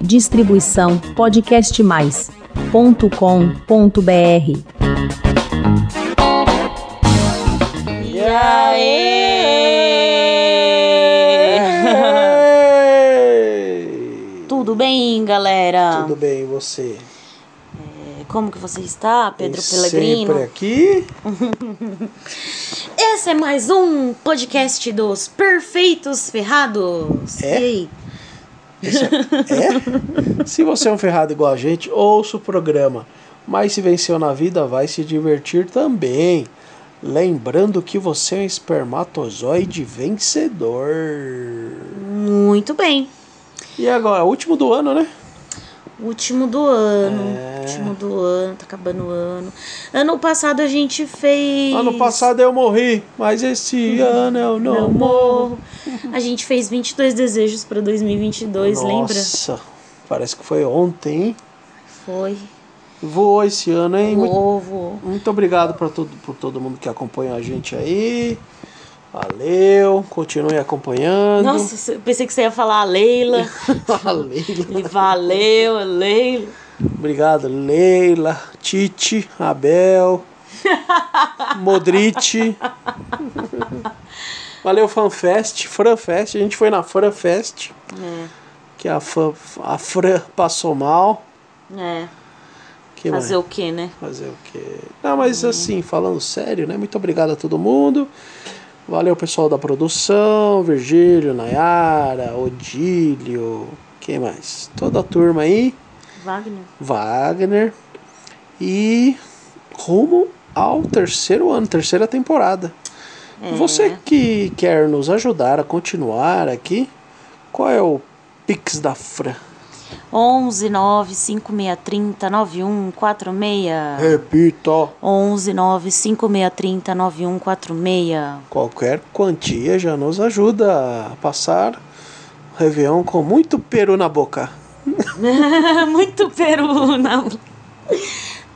Distribuição podcastmais.com.br. E aí? Tudo bem, galera? Tudo bem, e você? Como que você está, Pedro E Pellegrino? Sempre aqui. Esse é mais um podcast dos Perfeitos Ferrados. É? E aí? É? é? Se você é um ferrado igual a gente, ouça o programa. Mas se venceu na vida, vai se divertir também. Lembrando que você é um espermatozoide vencedor. Muito bem. E agora, último do ano, né? Último do ano. É. Último do ano, tá acabando o ano. Ano passado a gente fez. Ano passado eu morri, mas esse ano eu não, Não morro. morro. A gente fez 22 desejos pra 2022, lembra? Nossa, parece que foi ontem, hein? Foi. Voou esse ano, hein? Muito, Ovo. muito obrigado pra todo, por todo mundo que acompanha a gente aí. Valeu, continue acompanhando. Nossa, pensei que você ia falar a Leila. Valeu. Ele valeu, a Leila. Obrigado, Leila, Tite, Abel, Modric. Valeu, FanFest, FranFest. A gente foi na FranFest, É, que a, Fran, a Fran passou mal. é. Que Fazer mais? o quê, né? Fazer o quê? Não, mas assim, falando sério, né? Muito obrigado a todo mundo. Valeu, pessoal da produção, Virgílio, Nayara, Odílio, quem mais? Toda a turma aí, Wagner. Wagner. E rumo ao terceiro ano, terceira temporada. É. Você que quer nos ajudar a continuar aqui, qual é o Pix da Fran? 11 9 5630 9146. Repita! 11 9 5630 9146. Qualquer quantia já nos ajuda a passar o Réveillon com muito peru na boca. Muito peru. Na...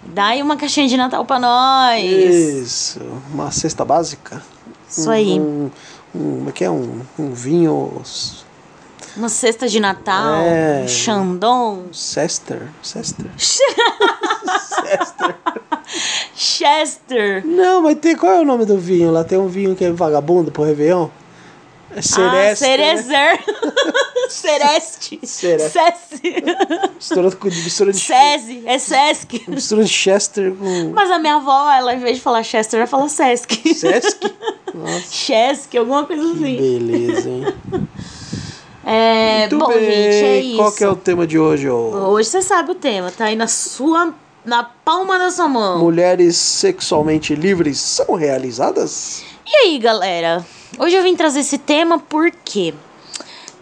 Dá aí uma caixinha de Natal pra nós. Isso, uma cesta básica. Isso aí. Um, um, como é que é? Um, um vinho Uma cesta de Natal. É. Um Xandão. Chester. Chester. Chester. Não, mas tem, qual é o nome do vinho? Lá tem um vinho que é vagabundo pro Réveillon. É Ah, Cereste. né? Cerezer. Cereste. Cereste. Mistura, mistura, de, Sese. É Sesc. mistura de Chester com Mas a minha avó, ela, em vez de falar Chester, ela fala Sesc. Sesc. Nossa, Chesc, alguma coisa assim. beleza, hein? É, Muito bom, bem. gente, é isso. Qual que é o tema de hoje, ô? Hoje você sabe o tema, tá aí na sua. na palma da sua mão. Mulheres sexualmente livres são realizadas? E aí, galera? Hoje eu vim trazer esse tema porque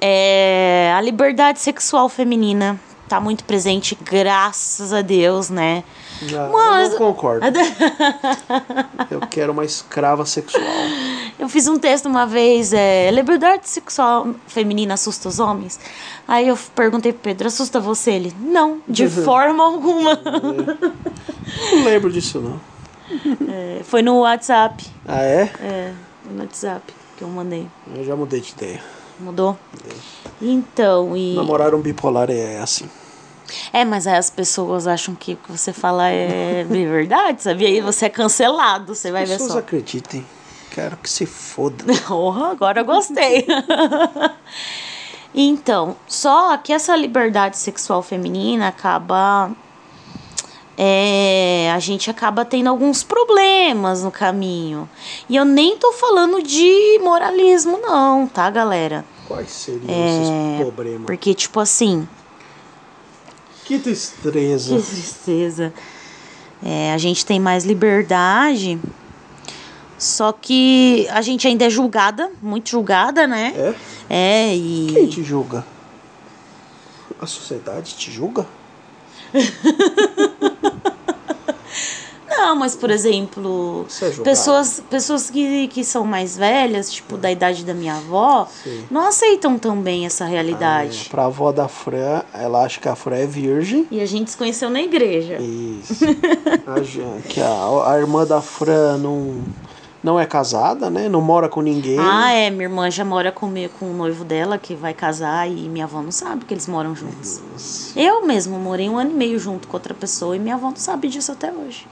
é, a liberdade sexual feminina tá muito presente, graças a Deus, né? Não, Mas- eu não concordo. Eu quero uma escrava sexual. Eu fiz um texto uma vez, é, liberdade sexual feminina assusta os homens? Aí eu perguntei pro Pedro, assusta você? Ele, não, de forma alguma. Não lembro disso, não. É, foi no WhatsApp, Ah, é? é, no WhatsApp que eu mandei. Eu já mudei de ideia. Mudou? Então, e... Namorar um bipolar é assim. É, mas aí as pessoas acham que o que você fala é verdade, sabia? Aí você é cancelado, você vai As ver pessoas só. acreditem. Quero que se foda. Porra, agora eu gostei. então, só que essa liberdade sexual feminina acaba. é, a gente acaba tendo alguns problemas no caminho. E eu nem tô falando de moralismo, não, tá, galera? Quais seriam É, esses problemas? Porque, tipo assim. Que tristeza. Que tristeza. É, a gente tem mais liberdade. Só que a gente ainda é julgada, muito julgada, né? É? É, e. Quem te julga? A sociedade te julga? Não, mas por exemplo, é pessoas, pessoas que, que são mais velhas, tipo da idade da minha avó, Sim. não aceitam tão bem essa É, realidade. pra avó da Fran, ela acha que a Fran é virgem. E a gente se conheceu na igreja. Isso. a, que a, a irmã da Fran não, não é casada, né? Não mora com ninguém. Ah, é. Minha irmã já mora com, com o noivo dela, que vai casar, e minha avó não sabe que eles moram juntos. Eu mesmo morei um ano e meio junto com outra pessoa, e minha avó não sabe disso até hoje.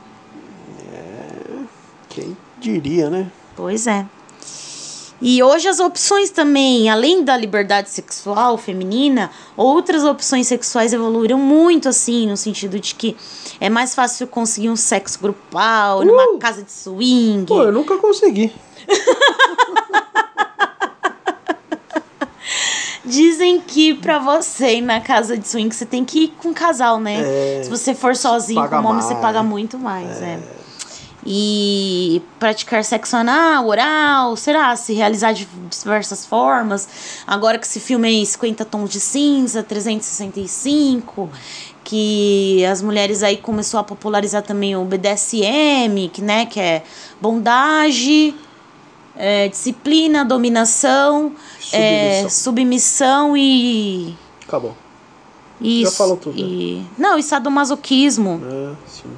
Quem diria, né? Pois é. E hoje as opções também, além da liberdade sexual feminina, outras opções sexuais evoluíram muito, assim, no sentido de que é mais fácil conseguir um sexo grupal, numa Uh! casa de swing. Pô, eu nunca consegui. Dizem que pra você ir na casa de swing você tem que ir com um casal, né? É. Se você for sozinho Paga como homem, você mais. paga muito mais, é. E praticar sexo anal, oral, será? Se realizar de diversas formas. Agora que esse filme é em 50 tons de cinza, 365, que as mulheres aí começou a popularizar também o BDSM, que, né, que é bondage, é, disciplina, dominação, é, Submissão. submissão e. Acabou. Isso. falou tudo, E, não, e sadomasoquismo. É, sim.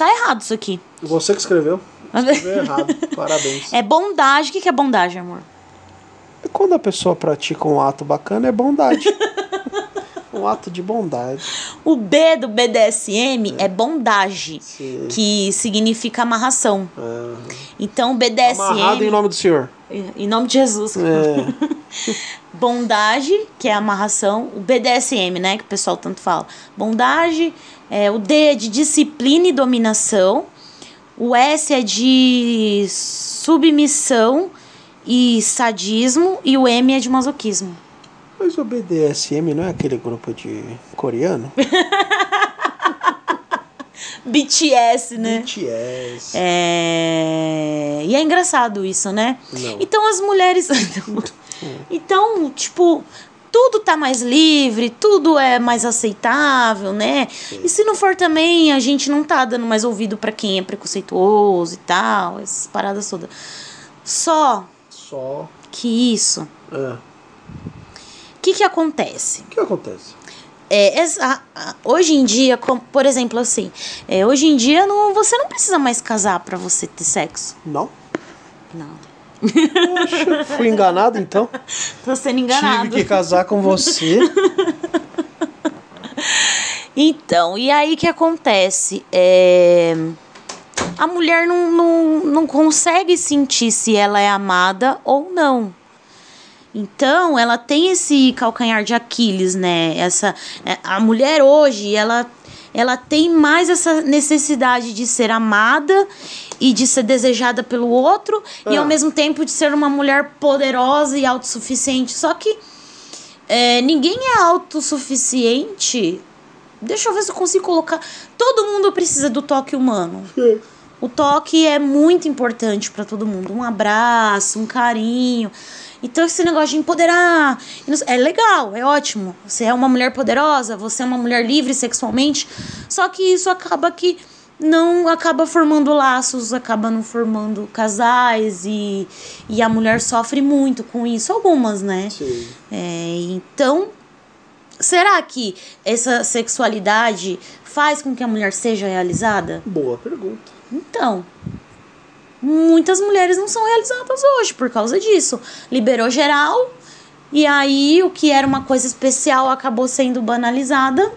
Tá errado isso aqui. Você que escreveu. Escreveu errado. Parabéns. É bondagem. O que que é bondagem, amor? E quando a pessoa pratica um ato bacana, é bondade. um ato de bondade. O B do BDSM é, bondage, Sim. que significa amarração. É. Então, BDSM. Amarrado em nome do Senhor. Em nome de Jesus. É. Bondage, que é amarração. O BDSM, né? Que o pessoal tanto fala. Bondage. É, o D é de disciplina e dominação. O S é de submissão e sadismo. E o M é de masoquismo. Mas o BDSM não é aquele grupo de coreano? BTS, né? BTS. É... E é engraçado isso, né? Não. Então as mulheres. então, tipo, tudo tá mais livre, tudo é mais aceitável, né? E se não for também, a gente não tá dando mais ouvido pra quem é preconceituoso e tal, essas paradas todas. Só Só. que isso. É. O que que acontece? O que acontece? É, essa- hoje em dia, como, por exemplo, assim, é, hoje em dia não, você não precisa mais casar pra você ter sexo. Não? Não. Poxa, fui enganado então. Tô sendo enganado. Tive que casar com você. Então, e aí que acontece? É, a mulher não, não, não consegue sentir se ela é amada ou não. Então, ela tem esse calcanhar de Aquiles, né? Essa, é, a mulher hoje, ela, ela tem mais essa necessidade de ser amada e de ser desejada pelo outro e Ah. ao mesmo tempo de ser uma mulher poderosa e autossuficiente. Só que é, ninguém é autossuficiente. Deixa eu ver se eu consigo colocar. Todo mundo precisa do toque humano. O toque é muito importante pra todo mundo. Um abraço, um carinho. Então, esse negócio de empoderar é legal, é ótimo. Você é uma mulher poderosa, você é uma mulher livre sexualmente. Só que isso acaba que não acaba formando laços, acaba não formando casais e, e a mulher sofre muito com isso. Algumas, né? Sim. É, então, será que essa sexualidade faz com que a mulher seja realizada? Boa pergunta. Então, muitas mulheres não são realizadas hoje por causa disso. Liberou geral e aí o que era uma coisa especial acabou sendo banalizada.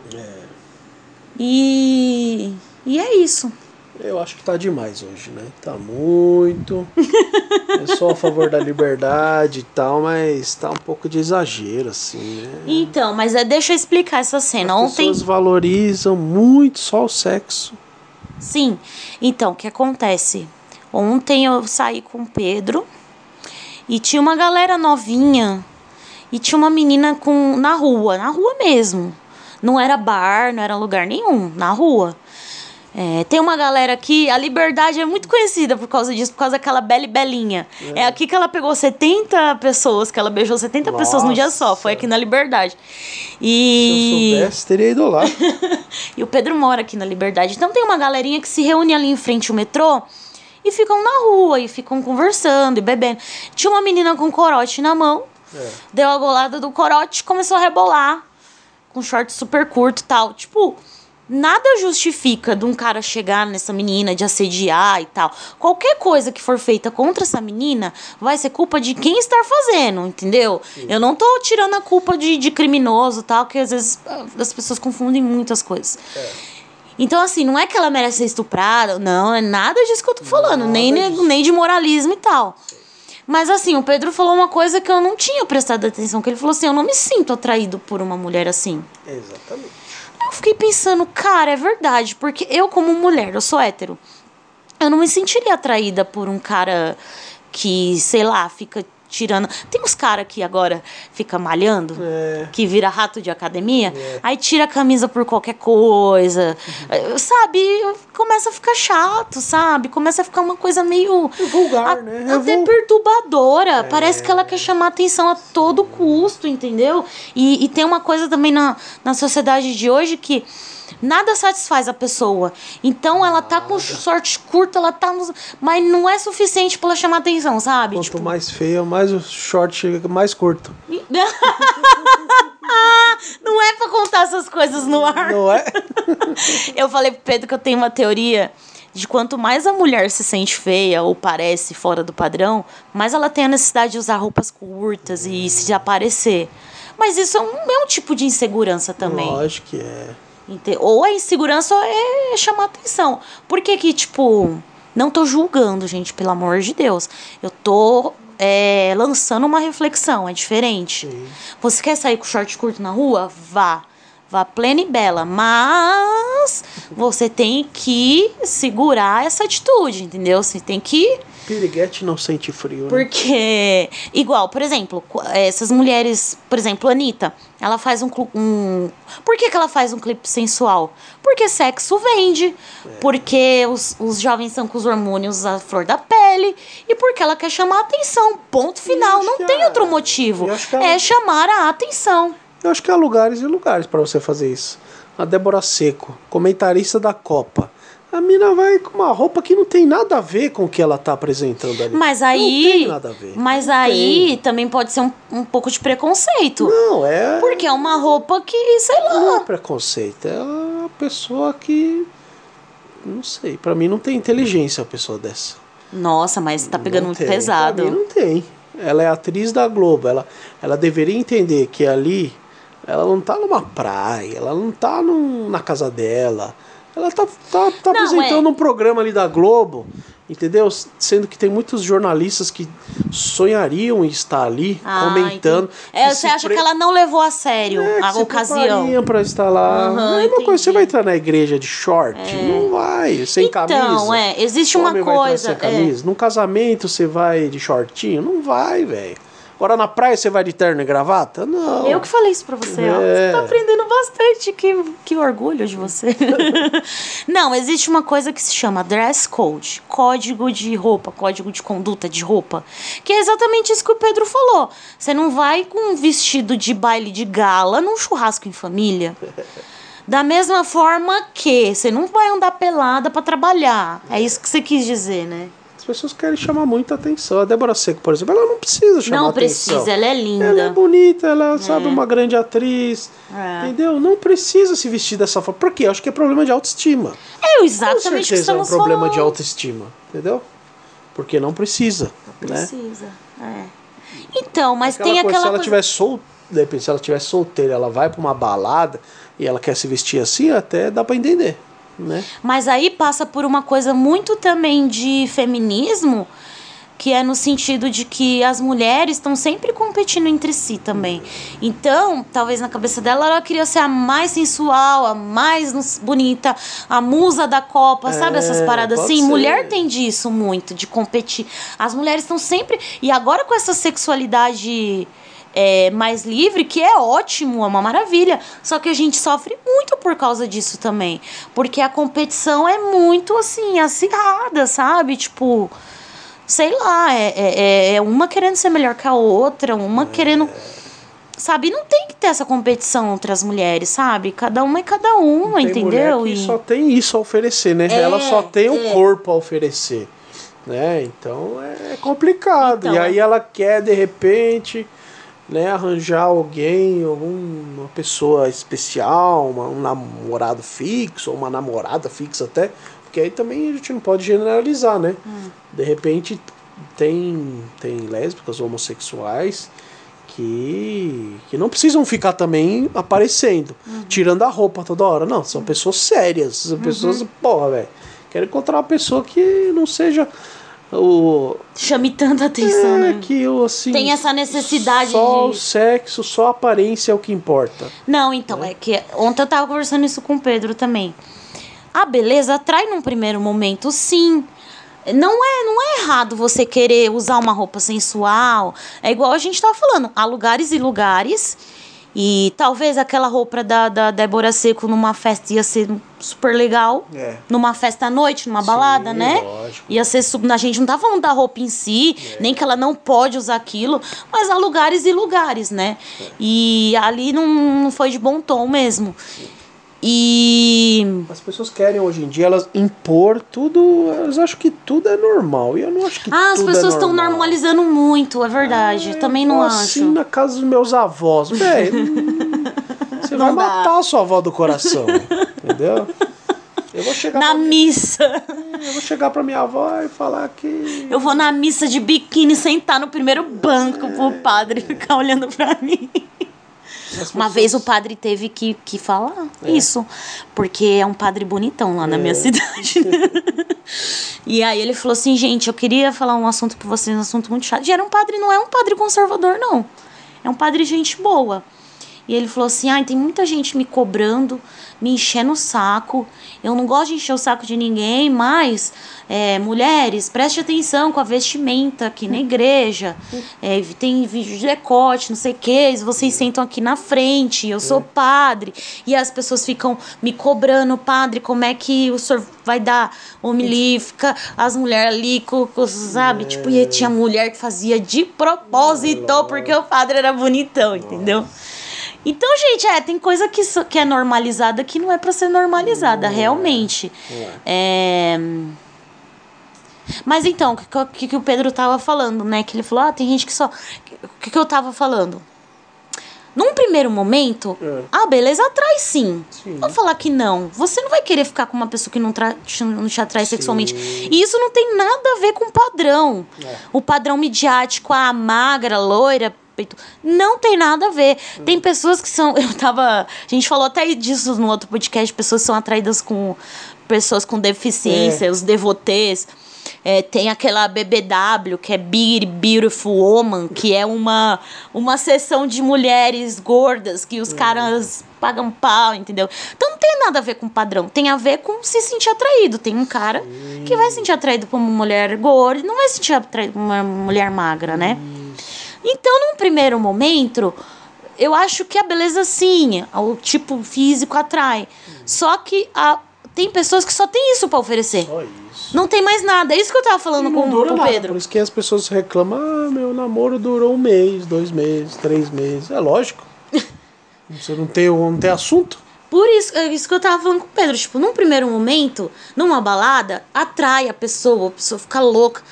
E e é isso. Eu acho que tá demais hoje, né? Tá muito. Eu sou a favor da liberdade e tal, mas tá um pouco de exagero, assim, né? Então, mas é, deixa eu explicar essa cena. As Ontem pessoas valorizam muito só o sexo. Sim. Então, o que acontece? Ontem eu saí com o Pedro e tinha uma galera novinha e tinha uma menina com na rua, na rua mesmo. Não era bar, não era lugar nenhum, na rua. É, tem uma galera aqui, a Liberdade é muito conhecida por causa disso, por causa daquela Bela e Belinha. É. aqui que ela pegou 70 pessoas, que ela beijou 70 pessoas num dia só, foi Nossa. aqui na Liberdade. Se E. eu soubesse, teria ido lá. E o Pedro mora aqui na Liberdade. Então tem uma galerinha que se reúne ali em frente ao metrô e ficam na rua e ficam conversando e bebendo. Tinha uma menina com corote na mão, É. deu a golada do corote e começou a rebolar com short super curto e tal. Tipo, nada justifica de um cara chegar nessa menina, de assediar e tal. Qualquer coisa que for feita contra essa menina vai ser culpa de quem está fazendo, entendeu? Eu não tô tirando a culpa de, de criminoso e tal, que às vezes ah, as pessoas confundem muitas coisas. Então, assim, não é que ela merece ser estuprada, não, é nada disso que eu tô falando, Nada nem, disso. nem de moralismo e tal. Mas assim, o Pedro falou uma coisa que eu não tinha prestado atenção, que ele falou assim, eu não me sinto atraído por uma mulher assim. Exatamente. Eu fiquei pensando, cara, é verdade, porque eu como mulher, eu sou hétero, eu não me sentiria atraída por um cara que, sei lá, fica tirando. Tem uns caras que agora fica malhando, É. que vira rato de academia, aí tira a camisa por qualquer coisa, eh, sabe? Começa a ficar chato, sabe? Começa a ficar uma coisa meio. É vulgar, a- né? É Até vul- perturbadora. Parece que ela quer chamar atenção a todo custo, entendeu? E, e tem uma coisa também na, na sociedade de hoje que nada satisfaz a pessoa. Então ela tá com short curto, ela tá. nos- Mas não é suficiente pra ela chamar atenção, sabe? Quanto Tipo, mais feia, mais o short chega mais curto. não é pra contar essas coisas no ar. Não é? Eu falei pro Pedro que eu tenho uma teoria de quanto mais a mulher se sente feia ou parece fora do padrão, mais ela tem a necessidade de usar roupas curtas e se aparecer. Mas isso é um, é um tipo de insegurança também. Lógico que é. Ou é insegurança ou é chamar atenção. Por que que, tipo, não tô julgando, gente, pelo amor de Deus. Eu tô é, lançando uma reflexão, é diferente. Você quer sair com short curto na rua? Vá. Vá plena e bela. Mas você tem que segurar essa atitude, entendeu? Você tem que Piriguete não sente frio, né? porque, igual, por exemplo, essas mulheres, por exemplo, a Anitta, ela faz um, um. Por que, que ela faz um clipe sensual? Porque sexo vende, É. porque os, os jovens são com os hormônios à flor da pele, e porque ela quer chamar a atenção. Ponto final. Não tem é- outro motivo. ela- É chamar a atenção. Eu acho que há lugares e lugares pra você fazer isso. A Débora Seco, comentarista da Copa. A mina vai com uma roupa que não tem nada a ver com o que ela tá apresentando ali. Mas Não aí. tem nada a ver. Mas Não aí tem. também pode ser um, um pouco de preconceito. Não, é. Porque é uma roupa que, sei lá. Não é preconceito. É a pessoa que. Não sei. Pra mim não tem inteligência a pessoa dessa. Nossa, mas tá pegando Não muito pesado. Pra mim não tem. Ela é atriz da Globo. Ela, ela deveria entender que ali ela não tá numa praia, ela não tá num- na casa dela. Ela tá, tá, tá Não, apresentando é. um programa ali da Globo, entendeu? Sendo que tem muitos jornalistas que sonhariam em estar ali Ah, comentando. É, você acha pre- que ela não levou a sério é, a ocasião? pra estar lá. Aham, é uma coisa, você vai entrar na igreja de short? Não vai, sem Então, camisa. é, existe uma homem vai entrar coisa, sem é. camisa. Num casamento você vai de shortinho? Não vai, velho. Agora na praia você vai de terno e gravata? Não. Eu que falei isso pra você, ó. É. Você tá aprendendo bastante. Que, que orgulho de você. Não, existe uma coisa que se chama dress code código de roupa, código de conduta de roupa. Que é exatamente isso que o Pedro falou. Você não vai com um vestido de baile de gala num churrasco em família. Da mesma forma que você não vai andar pelada pra trabalhar. É isso que você quis dizer, né? As pessoas querem chamar muita atenção. A Débora Seco, por exemplo, ela não precisa chamar não atenção. precisa, ela é linda. Ela é bonita, ela sabe uma grande atriz. É. Entendeu? Não precisa se vestir dessa forma. Por quê? Eu acho que é problema de autoestima. É Com exatamente o que certeza é um estamos problema de falando. autoestima. Entendeu? Porque não precisa. Né? Precisa. É. Então, mas Aquela tem coisa, aquela se ela coisa- tiver sol, de repente, se ela tiver solteira, ela vai pra uma balada e ela quer se vestir assim, até dá pra entender, né? Mas aí passa por uma coisa muito também de feminismo, que é no sentido de que as mulheres estão sempre competindo entre si também. Então, talvez na cabeça dela ela queria ser a mais sensual, a mais bonita, a musa da Copa, sabe? Essas É, paradas assim. ser. Mulher tem disso muito, de competir. As mulheres estão sempre. E agora com essa sexualidade. É, mais livre, que é ótimo, é uma maravilha. Só que a gente sofre muito por causa disso também. Porque a competição é muito assim, acirrada, sabe? Tipo, sei lá, é, é, é uma querendo ser melhor que a outra, uma querendo. Sabe, não tem que ter essa competição entre as mulheres, sabe? Cada uma é cada uma, Tem entendeu? mulher que E- só tem isso a oferecer, né? É, ela só tem o é. corpo a oferecer, né? Então é complicado. Então, e aí é. ela quer, de repente, né, arranjar alguém, alguma pessoa especial, uma, um namorado fixo, ou uma namorada fixa até, porque aí também a gente não pode generalizar, né? Hum. De repente tem, tem lésbicas, homossexuais que, que não precisam ficar também aparecendo, Uhum. tirando a roupa toda hora. Não, são pessoas sérias, são Uhum. pessoas, porra, velho. Quero encontrar uma pessoa que não seja o. Chame tanta atenção, É, né? que o assim. Tem essa necessidade Só de- o sexo, só a aparência é o que importa. Não, então, é que ontem eu tava conversando isso com o Pedro também. A beleza atrai num primeiro momento, sim. Não é, não é errado você querer usar uma roupa sensual. É igual a gente tava falando, há lugares e lugares. E talvez aquela roupa da, da Débora Seco numa festa ia ser super legal. É. Numa festa à noite, numa balada, Sim, né? lógico. Ia ser sub... A gente não tá falando da roupa em si, nem que ela não pode usar aquilo, mas há lugares e lugares, né? E ali não, não foi de bom tom mesmo. E. As pessoas querem hoje em dia elas impor tudo, elas acham que tudo é normal. E eu não acho que Ah, as tudo pessoas é estão normal. normalizando muito, é verdade. Eu Também não assim acho. na casa dos meus avós. Velho, você Não vai dá. matar a sua avó do coração. entendeu? Eu vou chegar Na pra, missa. eu vou chegar pra minha avó e falar que. Eu vou na missa de biquíni sentar no primeiro banco pro padre ficar olhando pra mim. Uma vez o padre teve que, que falar isso, porque é um padre bonitão lá na minha cidade. e aí ele falou assim, gente, eu queria falar um assunto com vocês, um assunto muito chato. E era um padre, não é um padre conservador, não. É um padre gente boa. E ele falou assim, ai, tem muita gente me cobrando, me enchendo o saco. Eu não gosto de encher o saco de ninguém, mas é, mulheres, preste atenção com a vestimenta aqui na igreja. É, tem vídeo de decote, não sei o que. Vocês sentam aqui na frente, eu sou padre. E as pessoas ficam me cobrando, padre, como é que o senhor vai dar homilia? Fica as mulheres ali, com, com, sabe? Tipo, e tinha mulher que fazia de propósito, porque o padre era bonitão, entendeu? Então, gente, é, tem coisa que, que é normalizada que não é pra ser normalizada, realmente. É... Mas então, o que, que, que o Pedro tava falando, né? Que ele falou, ah, tem gente que só. O que, que eu tava falando? Num primeiro momento, É. a beleza atrai sim. Sim. Vou falar que não. Você não vai querer ficar com uma pessoa que não, tra- te- não te atrai Sim. sexualmente. E isso não tem nada a ver com padrão. É. O padrão midiático, a magra, loira, peito. Não tem nada a ver. Tem pessoas que são. Eu tava. A gente falou até disso no outro podcast, pessoas são atraídas com pessoas com deficiência, É. os devotês. É, tem aquela BBW, que é Big Beautiful Woman, que é uma, uma sessão de mulheres gordas que os caras pagam pau, entendeu? Então não tem nada a ver com padrão, tem a ver com se sentir atraído. Tem um cara que vai se sentir atraído por uma mulher gorda e não vai se sentir atraído por uma mulher magra, né? Então, num primeiro momento, eu acho que a beleza sim, o tipo físico atrai. Só que a, tem pessoas que só tem isso pra oferecer. Só isso. Não tem mais nada. É isso que eu tava falando Não com, com o Pedro. Por isso que as pessoas reclamam, ah, meu namoro durou um mês, dois meses, três meses. É lógico. Você não tem, não tem assunto? Por isso, é isso que eu tava falando com o Pedro. Tipo, num primeiro momento, numa balada, atrai a pessoa, a pessoa fica louca.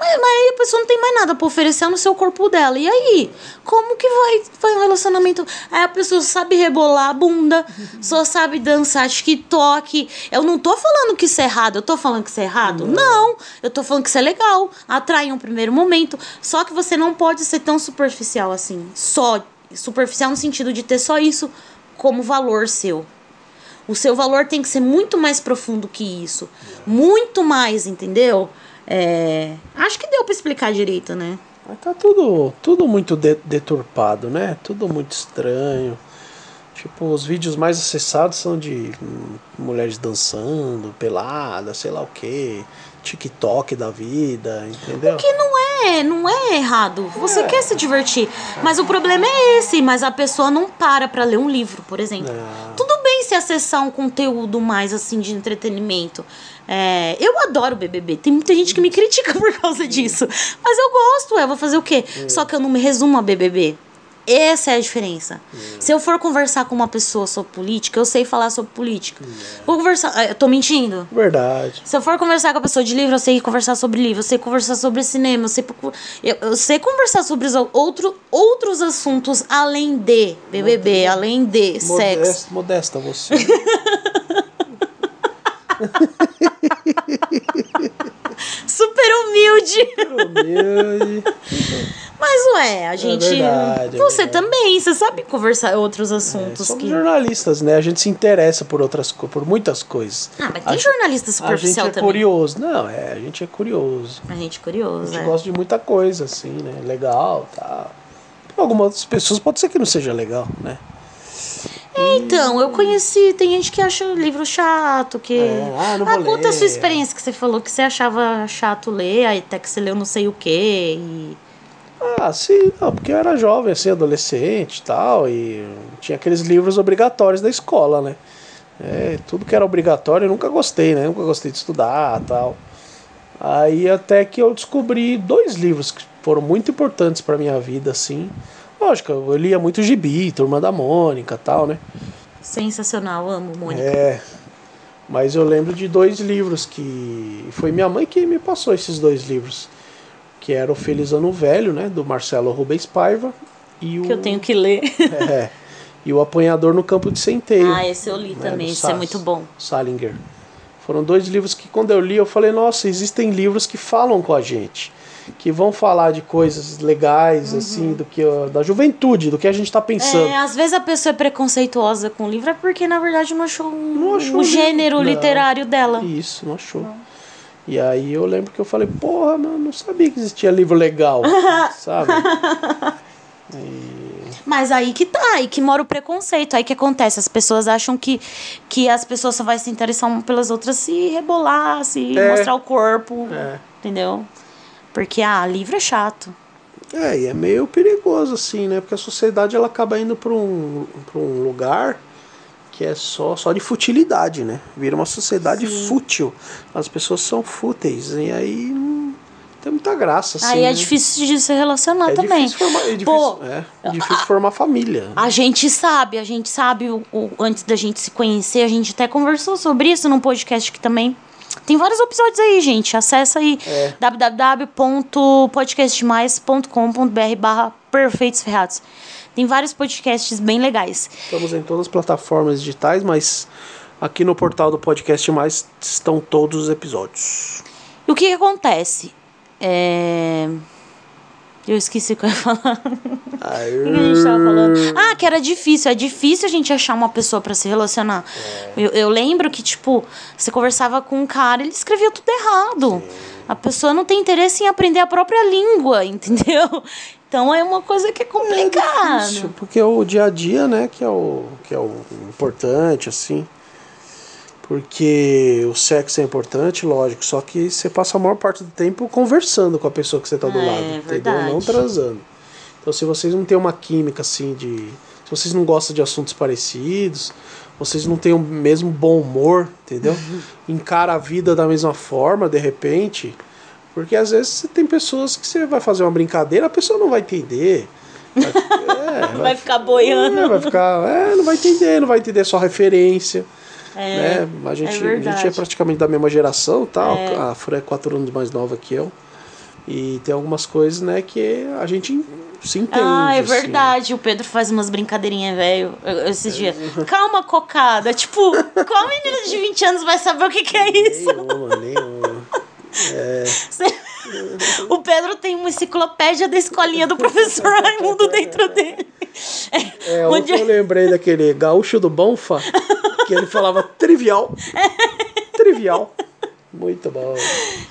Mas, mas aí a pessoa não tem mais nada pra oferecer no seu corpo dela. E aí? Como que vai, vai um relacionamento? Aí a pessoa sabe rebolar a bunda, só sabe dançar TikTok. Eu não tô falando que isso é errado, eu tô falando que isso é errado? Não. Eu tô falando que isso é legal. Atrai em um primeiro momento. Só que você não pode ser tão superficial assim. Só superficial no sentido de ter só isso como valor seu. O seu valor tem que ser muito mais profundo que isso. Muito mais, entendeu? É, Acho que deu pra explicar direito, né? Tá tudo, tudo muito de- deturpado, né? Tudo muito estranho. Tipo, os vídeos mais acessados são de hum, mulheres dançando, pelada, sei lá o que, TikTok da vida, entendeu? Que não é, não é errado. Você É. quer se divertir. Mas o problema é esse. Mas a pessoa não para pra ler um livro, por exemplo. Não. Tudo bem se acessar um conteúdo mais assim de entretenimento. É, eu adoro BBB. Tem muita gente que me critica por causa disso. Mas eu gosto, eu vou fazer o quê? Só que eu não me resumo a BBB. Essa é a diferença. Se eu for conversar com uma pessoa sobre política, eu sei falar sobre política. Vou conversar. ah, Eu tô mentindo? Verdade. Se eu for conversar com a pessoa de livro, eu sei conversar sobre livro, eu sei conversar sobre cinema, eu sei, eu, eu sei conversar sobre outro, outros assuntos além de BBB, além de sexo. Modesta, você. Super humilde. Humilde. Mas ué, a gente. verdade, é você verdade. também, você sabe conversar outros assuntos Somos que. jornalistas, né? A gente se interessa por outras por muitas coisas. Ah, mas A tem gente- jornalista A gente superficial é também. curioso. Não, é, a gente é curioso. A gente é A curioso, gente é. gosta de muita coisa, assim, né? Legal, tá. Pra algumas pessoas pode ser que não seja legal, né? Então, eu conheci, tem gente que acha livro chato, que. É, ah, não vou conta a sua ler. experiência que você falou que você achava chato ler, até que você leu não sei o quê. E... Ah, sim, não, porque eu era jovem, assim, adolescente e tal, e tinha aqueles livros obrigatórios da escola, né? É, tudo que era obrigatório eu nunca gostei, né? Nunca gostei de estudar tal. Aí até que eu descobri dois livros que foram muito importantes pra minha vida, assim. Lógico, eu lia muito gibi, Turma da Mônica tal, né? Sensacional, amo, Mônica. É. Mas eu lembro de dois livros que. Foi minha mãe que me passou esses dois livros. Que era o Feliz Ano Velho, né? Do Marcelo Rubens Paiva. E o, Que eu tenho que ler. É. E o Apanhador no Campo de Centeio. ah, esse eu li né, também, esse é muito bom. Salinger. Foram dois livros que quando eu li eu falei, nossa, existem livros que falam com a gente. Que vão falar de coisas legais, assim, do que da juventude, do que a gente tá pensando. Uhum. É, às vezes a pessoa é preconceituosa com o livro é porque, na verdade, não achou, um, Não achou o o gênero não. literário dela. Isso, não achou. E aí eu lembro que eu falei, porra, não, não sabia que existia livro legal, sabe? Mas aí que tá, aí que mora o preconceito. Aí que acontece, as pessoas acham que, que as pessoas só vão se interessar pelas outras se rebolar, se É. mostrar o corpo. É. Entendeu? Porque, ah, livro é chato. É, e é meio perigoso assim, né? Porque a sociedade ela acaba indo para um, pra um lugar que é só, só de futilidade, né? Vira uma sociedade Sim. fútil. As pessoas são fúteis. E aí não tem muita graça, assim. aí é né? difícil de se relacionar É também. difícil formar, é difícil, Pô, é, é difícil formar família. A gente sabe, a gente sabe, o, o- antes da gente se conhecer, a gente até conversou sobre isso num podcast que também. Tem vários episódios aí, gente. Acessa aí É. www.podcastmais.com.br barra perfeitos ferrados. Tem vários podcasts bem legais. Estamos em todas as plataformas digitais, mas aqui no portal do Podcast Mais estão todos os episódios. E o que, que acontece? É... Eu esqueci o que eu ia falar. O que a gente tava falando? Ah, que era difícil. É difícil a gente achar uma pessoa pra se relacionar. Eu, eu lembro que, tipo, você conversava com um cara, ele escrevia tudo errado. A pessoa não tem interesse em aprender a própria língua, entendeu? Então é uma coisa que é complicada. Isso, porque o dia a dia, né, que é o, que é o importante, assim. Porque o sexo é importante, lógico, só que você passa a maior parte do tempo conversando com a pessoa que você tá do É, lado, entendeu? verdade. Não transando. Então se vocês não têm uma química assim de. Se vocês não gostam de assuntos parecidos, vocês não têm o mesmo bom humor, entendeu? Encara a vida da mesma forma, de repente. Porque às vezes você tem pessoas que você vai fazer uma brincadeira, a pessoa não vai entender. Vai, é, Vai ficar boiando. é, vai ficar. É, não vai entender, não vai entender só referência. É, né? A gente, é a gente é praticamente da mesma geração tal. É. A Fran é quatro anos mais nova que eu. E tem algumas coisas, né, que a gente se entende. Ah, é assim. verdade. O Pedro faz umas brincadeirinhas, velho, esses dias. Calma, cocada. Tipo, qual menina de 20 anos vai saber o que, que é isso? Nenhuma, nenhuma. O Pedro tem uma enciclopédia da escolinha do professor Raimundo dentro dele. É, Onde- eu lembrei daquele gaúcho do Bonfa, que ele falava trivial. Trivial. Muito bom.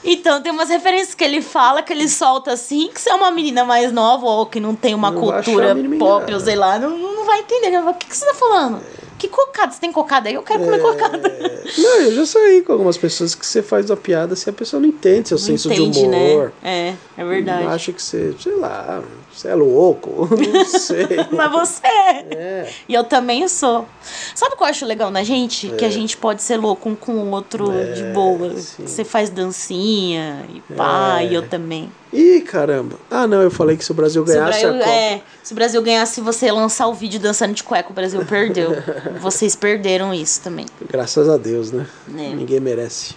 Então, tem umas referências que ele fala, que ele solta assim, que você é uma menina mais nova ou que não tem uma Não cultura pop, ou sei lá, não, não vai entender. O que, que você tá falando? Que cocada? Você tem cocada aí? Eu quero comer cocada. É, Não, eu já saí com algumas pessoas que você faz uma piada se a pessoa não entende seu senso Entende, de humor. né? É, é verdade. Acha que você, sei lá, Você é louco? Não sei. Mas você é. É. E eu também sou. Sabe o que eu acho legal na gente? Que a gente pode ser louco um com o outro de boa. É. sim. Você faz dancinha e pá, É. e eu também. Ih, caramba. Ah, não, eu falei que se o Brasil Se o, ganhasse Brasil, é, se o Brasil ganhasse, você lançar o vídeo dançando de cueca, o Brasil perdeu. Vocês perderam isso também. Graças a Deus, né? É. Ninguém merece.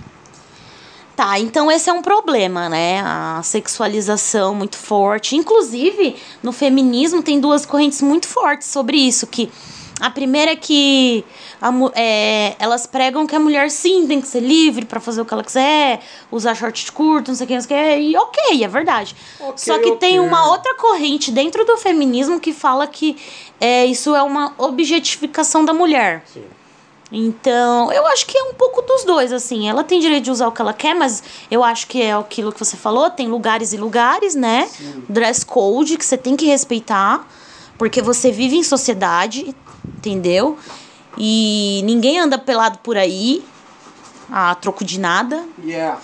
Tá, então esse é um problema, né? A sexualização muito forte. Inclusive, no feminismo tem duas correntes muito fortes sobre isso. Que a primeira é que a é, elas pregam que a mulher sim tem que ser livre pra fazer o que ela quiser, usar short curto, não sei o que, não sei o que. E ok, é verdade. Ok, Só que tem ok. uma outra corrente dentro do feminismo que fala que é, isso é uma objetificação da mulher. Sim. Então, eu acho que é um pouco dos dois, assim. Ela tem direito de usar o que ela quer, mas eu acho que é aquilo que você falou, tem lugares e lugares, né? Dress code que você tem que respeitar, porque você vive em sociedade, entendeu? E ninguém anda pelado por aí, a troco de nada. Yeah.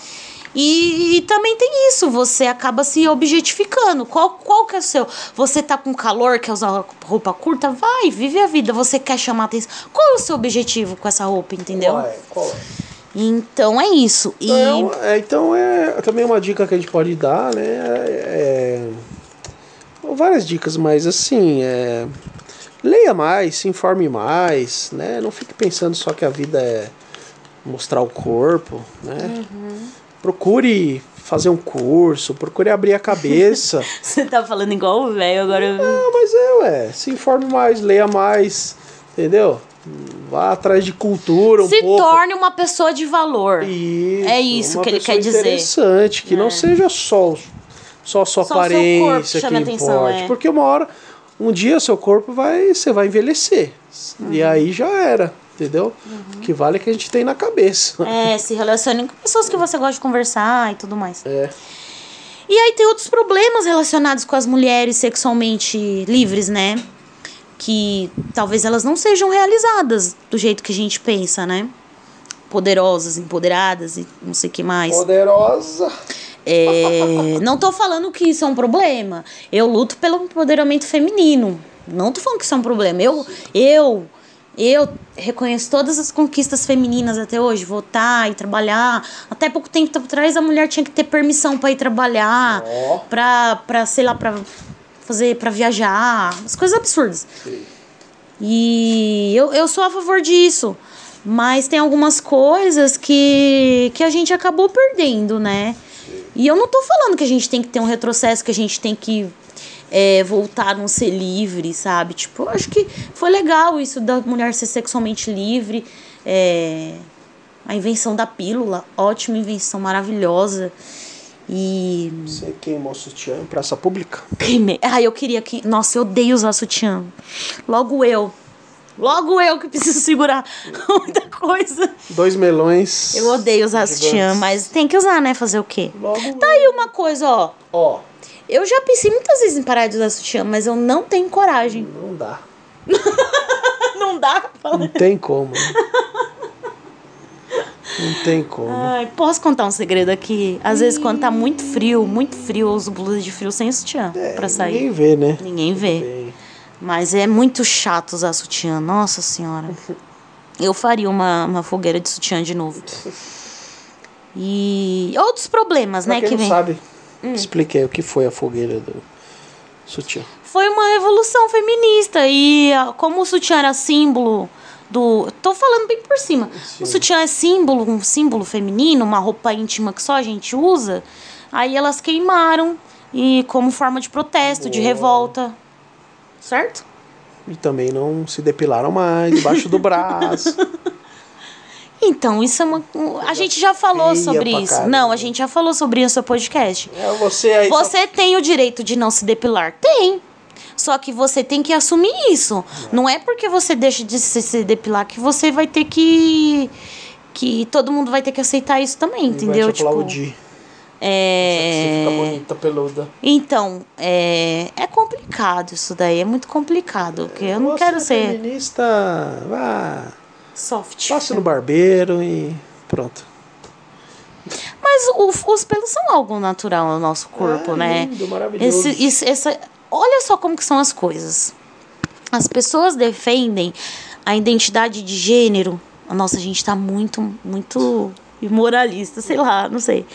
E, e também tem isso, você acaba se objetificando. Qual, qual que é o seu? Você tá com calor, quer usar roupa curta? Vai, vive a vida. Você quer chamar atenção. Qual é o seu objetivo com essa roupa, entendeu? Qual é? Qual é? Então é isso. E Então, é, então é também uma dica que a gente pode dar, né? É, é- várias dicas, mas assim, é, leia mais, se informe mais, né? Não fique pensando só que a vida é mostrar o corpo, né? Procure fazer um curso, procure abrir a cabeça. você tá falando igual o velho agora. Ah, mas é, ué, se informe mais, leia mais, entendeu? Vá atrás de cultura um Se pouco. torne uma pessoa de valor. Isso, É isso que ele quer dizer. É. interessante, que não seja só, só a sua Só corpo aparência que chame atenção, importe. é. Porque uma hora, um dia seu corpo vai, você vai envelhecer. Uhum. E aí já era, entendeu? O que vale que a gente tem na cabeça. É, se relacione com pessoas que você gosta de conversar e tudo mais. É. E aí tem outros problemas relacionados com as mulheres sexualmente livres, né? Que talvez elas não sejam realizadas do jeito que a gente pensa, né? Poderosas, empoderadas e não sei o que mais. Poderosa. É, não tô falando que isso é um problema. Eu luto pelo empoderamento feminino. Não tô falando que isso é um problema. Eu, eu, eu reconheço todas as conquistas femininas até hoje. Votar e trabalhar. Até pouco tempo atrás a mulher tinha que ter permissão para ir trabalhar. Ó. Pra, pra, sei lá, pra fazer, pra viajar. As coisas absurdas. Sim. E eu, eu sou a favor disso. Mas tem algumas coisas que, que a gente acabou perdendo, né? E eu não tô falando que a gente tem que ter um retrocesso, que a gente tem que é, voltar a não ser livre, sabe? Tipo, eu acho que foi legal isso da mulher ser sexualmente livre. É, a invenção da pílula, ótima invenção, maravilhosa. E. Você queimou sutiã em praça pública? Queimei. Ai, eu queria que. Nossa, eu odeio usar sutiã. Logo eu. Logo eu que preciso segurar muita coisa. Dois melões. Eu odeio usar gigantes. sutiã, mas tem que usar, né? Fazer o quê? Logo. Tá aí uma coisa, ó. Ó, Eu já pensei muitas vezes em parar de usar sutiã, mas eu não tenho coragem. não dá. Não dá pra Não tem como. Não tem como. Ai, posso contar um segredo aqui? Às vezes, quando tá muito frio, muito frio, eu uso blusa de frio sem sutiã É, pra sair. Ninguém vê, né? Ninguém vê. Mas é muito chato usar sutiã, nossa senhora. Eu faria uma, uma fogueira de sutiã de novo. E outros problemas, Pra né, quem que não vem. sabe, expliquei o que foi a fogueira do sutiã. Foi uma revolução feminista e ah, como o sutiã era símbolo do, tô falando bem por cima. Sim. O sutiã é símbolo, um símbolo feminino, uma roupa íntima que só a gente usa. Aí elas queimaram e como forma de protesto, de Boa. revolta. Certo? E também não se depilaram mais, debaixo do braço. Então, isso é uma. A gente já falou sobre isso. caramba. Não, a gente já falou sobre isso no seu podcast. É você aí. só- Você tem o direito de não se depilar? Tem. Só que você tem que assumir isso. Não é porque você deixa de se, se depilar que você vai ter que. Que todo mundo vai ter que aceitar isso também, Ele entendeu? Vai te Tipo. aplaudir. Você fica É. bonita, peluda. Então, é, é complicado isso daí, é muito complicado. Porque eu não Você quero é ser feminista, vá. Soft. Passe no barbeiro e pronto. Mas o- os pelos são algo natural no nosso corpo, É né? lindo, maravilhoso. Esse, isso- essa, olha só como que são as coisas. As pessoas defendem a identidade de gênero. Nossa, a gente tá muito, muito moralista, sei lá, não sei.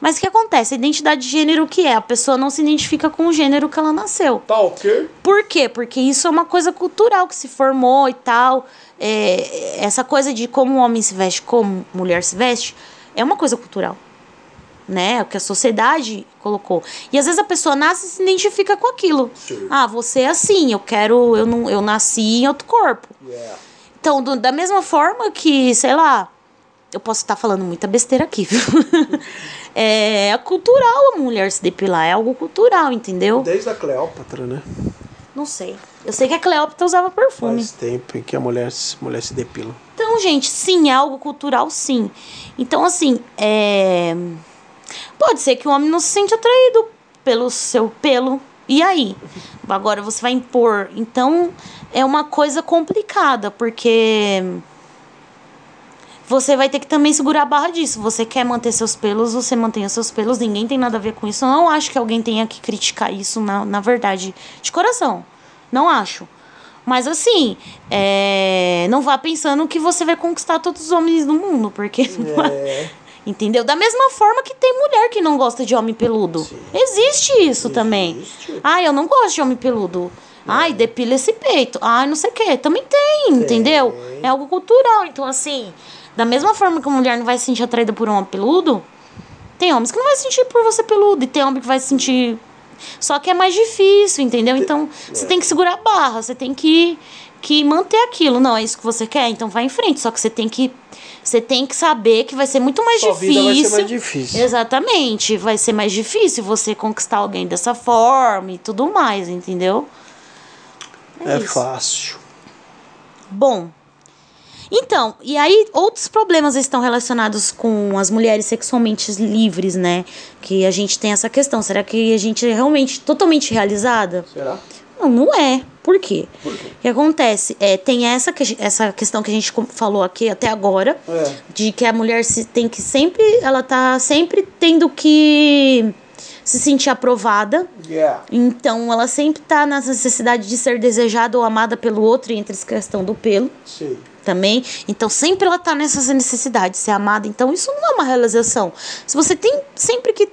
Mas o que acontece? A identidade de gênero o que é? A pessoa não se identifica com o gênero que ela nasceu. Tá ok? Por quê? Porque isso é uma coisa cultural que se formou e tal. É, essa coisa de como o homem se veste, como mulher se veste, é uma coisa cultural. Né? É o que a sociedade colocou. E às vezes a pessoa nasce e se identifica com aquilo. Sim. Ah, você é assim, eu quero. Eu, não, eu nasci em outro corpo. Yeah. Então, do- da mesma forma que, sei lá, eu posso estar falando muita besteira aqui, viu? é cultural a mulher se depilar, é algo cultural, entendeu? Desde a Cleópatra, né? Não sei. Eu sei que a Cleópatra usava perfume. Faz tempo em que a mulher, mulher se depila. Então, gente, sim, é algo cultural, sim. Então, assim, é... pode ser que o homem não se sente atraído pelo seu pelo. E aí? Agora você vai impor. Então, é uma coisa complicada, porque você vai ter que também segurar a barra disso. Você quer manter seus pelos, você mantém os seus pelos. Ninguém tem nada a ver com isso. Eu não acho que alguém tenha que criticar isso, na, na verdade, de coração. Não acho. Mas assim, é, não vá pensando que você vai conquistar todos os homens do mundo, porque não é. É. Entendeu? Da mesma forma que tem mulher que não gosta de homem peludo. Sim. Existe isso também. Existe. Ai, eu não gosto de homem peludo. Ai, depila esse peito. Ai, não sei o quê. Também tem, entendeu? É algo cultural. Então, assim, da mesma forma que a mulher não vai se sentir atraída por um homem peludo, tem homens que não vai se sentir por você peludo. E tem homem que vai se sentir. Só que é mais difícil, entendeu? Então, você tem que segurar a barra, você tem que, que manter aquilo. Não, é isso que você quer? Então vai em frente. Só que você tem que. Você tem que saber que vai ser muito mais Sua difícil. vai ser mais difícil. Exatamente. Vai ser mais difícil você conquistar alguém dessa forma e tudo mais, entendeu? É isso. fácil. Bom. Então, e aí outros problemas estão relacionados com as mulheres sexualmente livres, né? Que a gente tem essa questão. Será que a gente é realmente totalmente realizada? Será? Não, não é. Por quê? Por quê? O que acontece? É, tem essa, que essa questão que a gente falou aqui até agora, É. de que a mulher se, tem que sempre. Ela tá sempre tendo que se sentir aprovada. Yeah. Então ela sempre tá na necessidade de ser desejada ou amada pelo outro, e entre essa questão do pelo Sim. Também. Então sempre ela tá nessa necessidade de ser amada. Então isso não é uma realização. Se você tem sempre que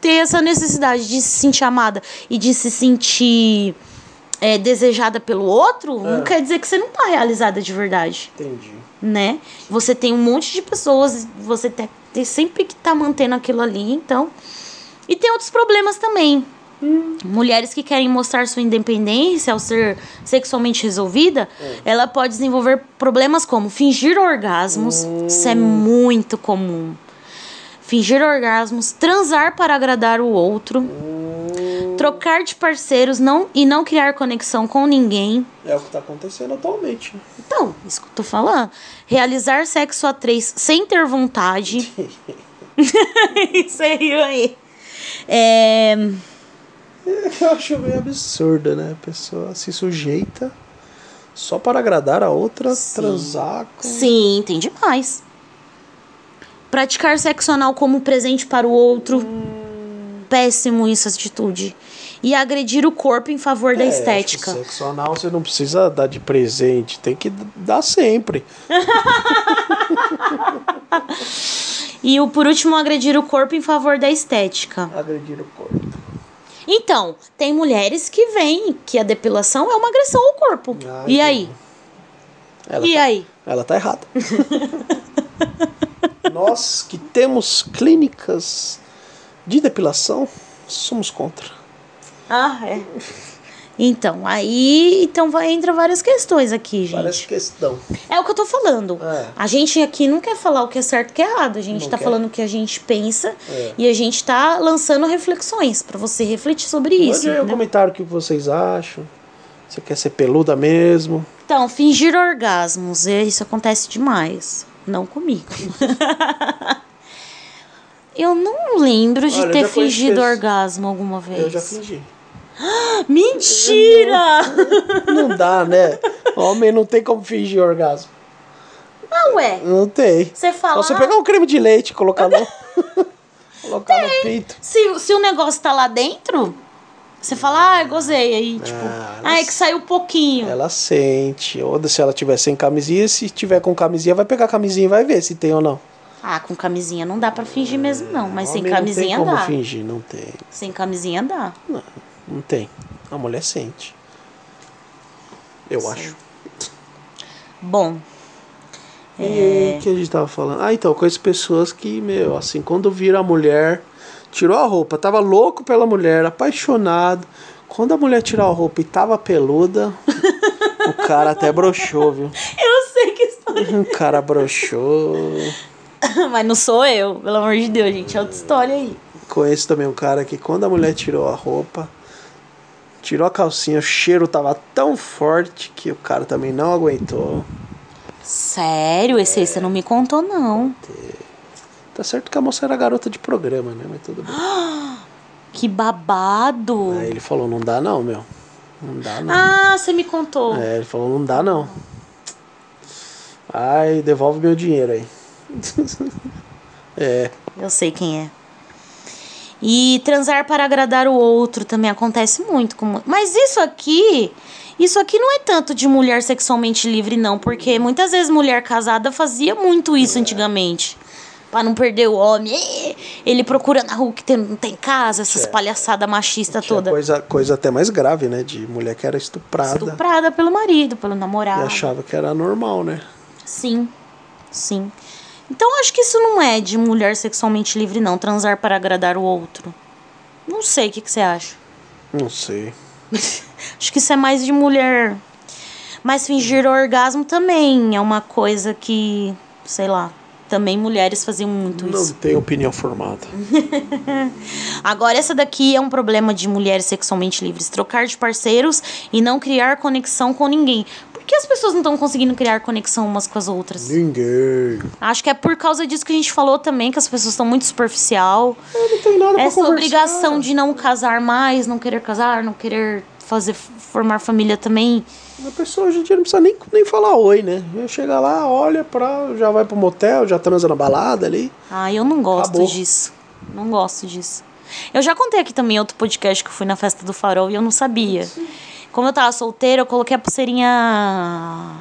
ter essa necessidade de se sentir amada e de se sentir é, desejada pelo outro, não É. quer dizer que você não tá realizada de verdade, Entendi. né? Você tem um monte de pessoas, você tem, tem sempre que tá mantendo aquilo ali, então. E tem outros problemas também. Mulheres que querem mostrar sua independência ao ser sexualmente resolvida, ela pode desenvolver problemas como fingir orgasmos, isso é muito comum. Fingir orgasmos, transar para agradar o outro, trocar de parceiros não, e não criar conexão com ninguém. É o que tá acontecendo atualmente. Então, isso que eu tô falando. Realizar sexo a três sem ter vontade. isso aí, aí. É, Eu acho meio absurdo, né? A pessoa se sujeita só para agradar a outra, transar com. sim, tem demais. Praticar sexo anal como presente para o outro. Péssimo isso, atitude. E agredir o corpo em favor da É, estética. acho que Sexo anal você não precisa dar de presente, tem que dar sempre. E o por último, agredir o corpo em favor da estética. Agredir o corpo. Então, tem mulheres que veem que a depilação é uma agressão ao corpo. Ah, e aí? Ela E tá, aí? Ela tá errada. Nós que temos clínicas de depilação, somos contra. Ah, é. Então, aí então vai entra várias questões aqui, gente. Parece questão. É o que eu tô falando. É. A gente aqui não quer falar o que é certo e o que é errado. A gente Não tá quer. falando o que a gente pensa É. e a gente tá lançando reflexões pra você refletir sobre isso. Mande aí um comentário o que vocês acham. Você quer ser peluda mesmo? Então, fingir orgasmos, é, isso acontece demais. Não comigo. eu não lembro de Olha, ter fingido orgasmo alguma vez. Eu já fingi. Mentira! Não dá, né? Homem não tem como fingir orgasmo. Ah, ué. Não tem. Você fala. Só você pegar um creme de leite e colocar no. colocar no pinto. Se, se o negócio tá lá dentro, Você fala, ah, gozei. Aí, tipo, Ah, ah, é que saiu pouquinho. Ela sente. Ou se ela tiver sem camisinha, se tiver com camisinha, vai pegar a camisinha e vai ver se tem ou não. Ah, com camisinha não dá pra fingir mesmo, não. Mas sem camisinha não tem como dá. fingir, não tem. Sem camisinha dá. Não, não tem. A mulher sente. Eu Sei. acho. Bom, E o que a gente tava falando? Ah, então, conheço pessoas que, meu, assim, quando vira a mulher, tirou a roupa, tava louco pela mulher, apaixonado. Quando a mulher tirou a roupa e tava peluda, o cara até broxou, viu? eu sei que história. O cara broxou. Mas não sou eu, pelo amor de Deus, gente. É outra história aí. Conheço também um cara que quando a mulher tirou a roupa, tirou a calcinha, o cheiro tava tão forte que o cara também não aguentou. Sério? Esse aí você não me contou, não. Tá certo que a moça era garota de programa, né? Mas tudo bem. Que babado. Aí ele falou, não dá não, meu. Não dá não. Ah, você me contou. É, ele falou, não dá não. Ai, devolve meu dinheiro aí. é, Eu sei quem é. E transar para agradar o outro também acontece muito. Com... Mas isso aqui. Isso aqui não é tanto de mulher sexualmente livre, não. Porque muitas vezes mulher casada fazia muito isso antigamente. Pra não perder o homem. Ele procura na rua que tem, não tem casa, essas É. palhaçadas machistas toda. coisa, coisa até mais grave, né? De mulher que era estuprada, Estuprada pelo marido, pelo e namorado. achava que era normal, né? Sim, sim. Então acho que isso não é de mulher sexualmente livre, não. Transar para agradar o outro. Não sei o que, que você acha. Não sei. Acho que isso é mais de mulher. Mas fingir orgasmo também é uma coisa que, sei lá, também mulheres faziam muito Não isso. tenho opinião formada. Agora, essa daqui é um problema de mulheres sexualmente livres: trocar de parceiros e não criar conexão com ninguém. Por que as pessoas não estão conseguindo criar conexão umas com as outras? Ninguém. Acho que é por causa disso que a gente falou também, que as pessoas estão muito superficial. Não tem nada Essa obrigação de não casar mais, não querer casar, não querer fazer formar família também. A pessoa hoje em dia não precisa nem, nem falar oi, né? Chega lá, olha pra. Já vai pro motel, já transa na balada ali. Ah, eu não gosto Acabou. disso. Não gosto disso. Eu já contei aqui também outro podcast que eu fui na festa do farol e eu não sabia. Como eu tava solteira, eu coloquei a pulseirinha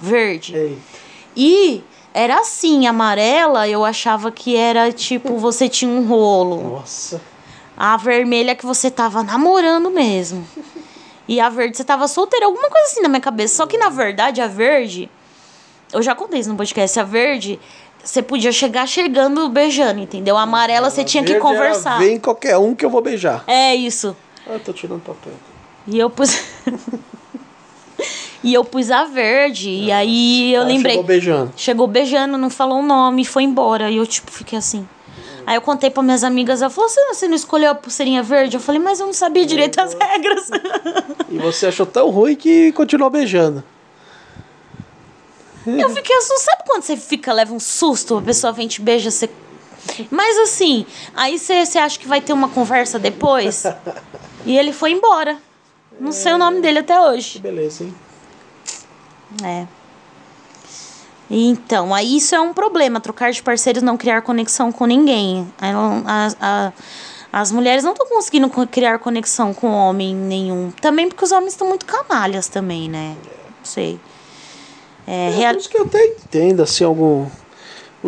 verde. Ei. E era assim, amarela, eu achava que era tipo, você tinha um rolo. Nossa. A vermelha é que você tava namorando mesmo. E a verde você tava solteira, alguma coisa assim na minha cabeça. Só que na verdade a verde, eu já contei isso no podcast, a verde você podia chegar chegando beijando, entendeu? A amarela você tinha que conversar. Vem qualquer um que eu vou beijar. É isso. Ah, tô tirando papel. E eu pus E eu pus a verde e aí eu Ah, lembrei. Chegou beijando. Chegou beijando, não falou o nome e foi embora. E eu, tipo, fiquei assim. Aí eu contei pra minhas amigas, ela falou, você, você não escolheu a pulseirinha verde? Eu falei, mas eu não sabia direito as regras. E você achou tão ruim que continuou beijando. eu fiquei assustada. Sabe quando você fica, leva um susto, a pessoa vem te beija, você... Mas assim, aí você, você acha que vai ter uma conversa depois? E ele foi embora. Não sei o nome dele até hoje. Beleza, hein? É. Então, aí isso é um problema, trocar de parceiros, não criar conexão com ninguém. As, a- as mulheres não estão conseguindo co- criar conexão com homem nenhum. Também porque os homens estão muito canalhas também, né? Não sei. É, É, real- por isso que eu até entendo, assim, algum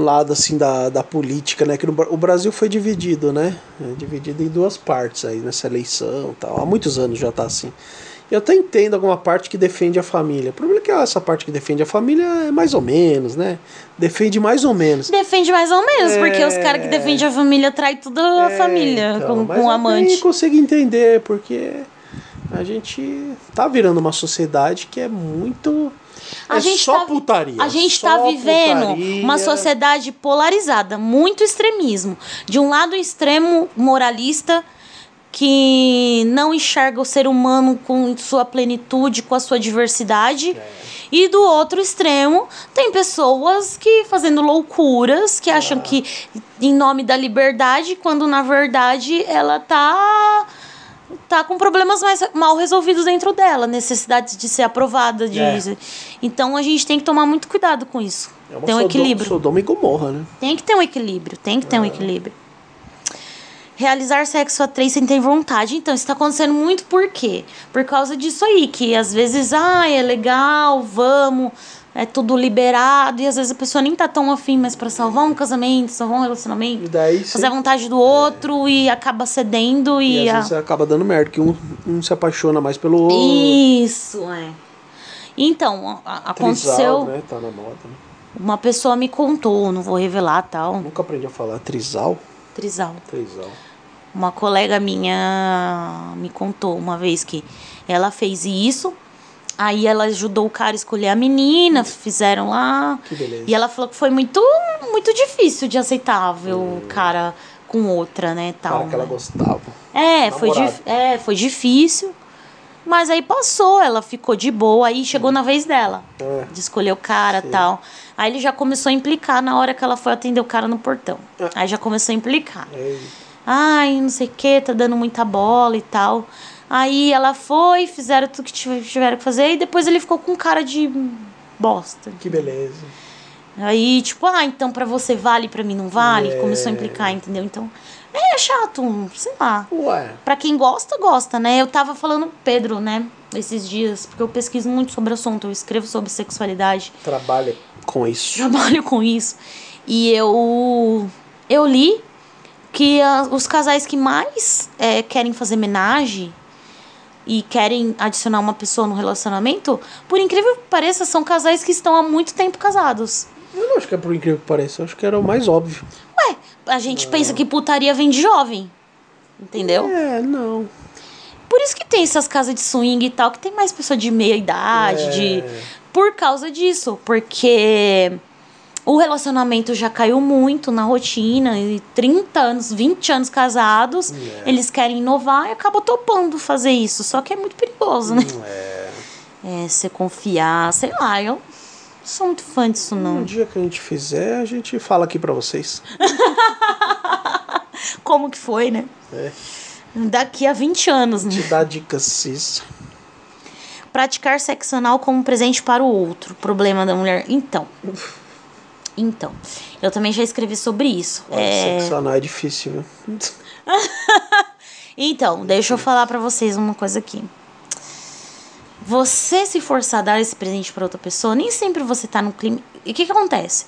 lado, assim, da, da política, né? Que no o Brasil foi dividido, né? É dividido em duas partes aí, nessa eleição e tal. Há muitos anos já tá assim. Eu até entendo alguma parte que defende a família. O problema é que essa parte que defende a família é mais ou menos, né? Defende mais ou menos. Defende mais ou menos, porque os É. caras que defendem a família traem tudo a É, família então, com, com o eu amante. nem consigo entender, porque a gente tá virando uma sociedade que é muito. A é gente só tá, putaria. A gente só tá vivendo putaria. uma sociedade polarizada, muito extremismo. De um lado, extremo moralista que não enxerga o ser humano com sua plenitude, com a sua diversidade. É. E do outro extremo, tem pessoas que fazendo loucuras, que acham que em nome da liberdade, quando na verdade ela tá tá com problemas mais mal resolvidos dentro dela, necessidade de ser aprovada, de É. então a gente tem que tomar muito cuidado com isso. É tem um equilíbrio. Sodoma e Gomorra, né? Tem que ter um equilíbrio, tem que ter um É. equilíbrio. realizar sexo a três sem ter vontade. Então, isso tá acontecendo muito por quê? Por causa disso aí, que às vezes, ah, é legal, vamos, é tudo liberado, e às vezes a pessoa nem tá tão afim, mas pra salvar um casamento, salvar um relacionamento, E daí fazer a vontade do outro e acaba cedendo e. e às a- vezes acaba dando merda, que um, um se apaixona mais pelo outro. Isso, é. Então, a- a- aconteceu. Trisal, né? Tá na moda. Né? Uma pessoa me contou, não vou revelar tal. Nunca aprendi a falar trisal. Trisal. Trisal. Uma colega minha me contou uma vez que ela fez isso. Aí ela ajudou o cara a escolher a menina, fizeram lá. Que beleza. E ela falou que foi muito, muito difícil de aceitar ver o cara com outra, né, tal. Cara que ela né? gostava. É, foi, Namorado. é, foi difícil. Mas aí passou, ela ficou de boa, aí chegou na vez dela. É. De escolher o cara e tal. Aí ele já começou a implicar na hora que ela foi atender o cara no portão. É. Aí já começou a implicar. É, Ai, não sei o que, tá dando muita bola e tal. Aí ela foi, fizeram tudo que tive- tiveram que fazer, e depois ele ficou com cara de bosta. que beleza. Aí, tipo, ah, então pra você vale, pra mim não vale? É. Começou a implicar, entendeu? Então, é chato, sei lá. Ué. Pra quem gosta, gosta, né? Eu tava falando Pedro, né? Esses dias, porque eu pesquiso muito sobre o assunto, eu escrevo sobre sexualidade, Trabalha com isso. trabalho com isso. E eu eu li que os casais que mais é, querem fazer homenagem e querem adicionar uma pessoa no relacionamento, por incrível que pareça, são casais que estão há muito tempo casados. Eu não acho que é por incrível que pareça. Eu acho que era o mais óbvio. Ué, a gente pensa que putaria vem de jovem. Entendeu? É, não. Por isso que tem essas casas de swing e tal, que tem mais pessoa de meia idade, É. de por causa disso, porque o relacionamento já caiu muito na rotina, e 30 anos, 20 anos casados, É. eles querem inovar e acabam topando fazer isso, só que é muito perigoso, né? É. É, você confiar, sei lá, eu não sou muito fã disso Um não. dia que a gente fizer, a gente fala aqui pra vocês. Como que foi, né? É. Daqui a 20 anos, né? Te dá dicas isso. Praticar sexo anal como presente para o outro. Problema da mulher. Então. Então. Eu também já escrevi sobre isso. É, Sexo anal é difícil, viu? Então, deixa eu falar pra vocês uma coisa aqui. Você se forçar a dar esse presente pra outra pessoa, nem sempre você tá no clima. E o que que acontece?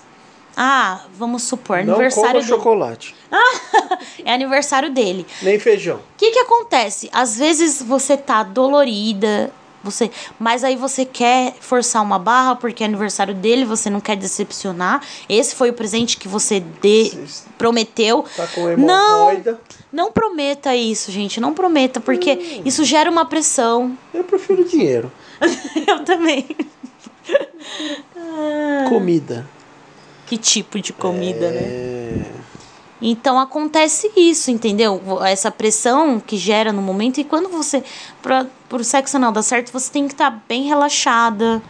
Ah, vamos supor, Não aniversário dele. chocolate. é aniversário dele. Nem feijão. O que que acontece? Às vezes você tá dolorida, você, mas aí você quer forçar uma barra porque é aniversário dele, você não quer decepcionar. Esse foi o presente que você de, prometeu. Tá com Não, não prometa isso, gente, não prometa, porque Hum. isso gera uma pressão. Eu prefiro dinheiro. Eu também. Comida. Que tipo de comida, né? Então acontece isso, entendeu? Essa pressão que gera no momento. E quando você. Pra, pro sexo anal dar certo, você tem que estar bem relaxada.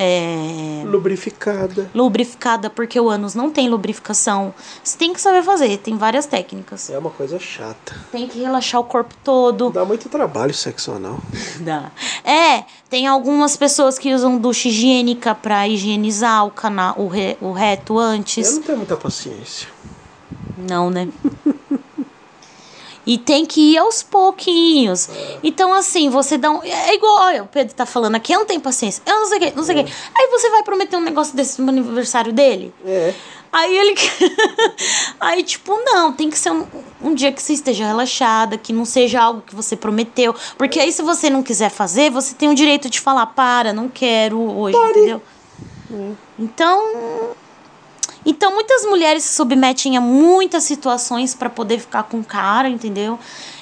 É, Lubrificada. lubrificada, porque o ânus não tem lubrificação. Você tem que saber fazer, tem várias técnicas. É uma coisa chata. Tem que relaxar o corpo todo. Dá muito trabalho sexo anal. Dá. É, tem algumas pessoas que usam ducha higiênica pra higienizar o canal, o, re, o reto Eu antes. não tenho muita paciência. Não, né? E tem que ir aos pouquinhos. Então, assim, você dá um. É igual, olha, o Pedro tá falando aqui, eu não tenho paciência. Eu não sei o que, não sei o que. Aí você vai prometer um negócio desse no aniversário dele? É. Aí ele. Aí, tipo, não, tem que ser um, um dia que você esteja relaxada, que não seja algo que você prometeu. Porque aí, se você não quiser fazer, você tem o direito de falar, para, não quero hoje, entendeu? Então. Então, muitas mulheres se submetem a muitas situações para poder ficar com o cara, entendeu?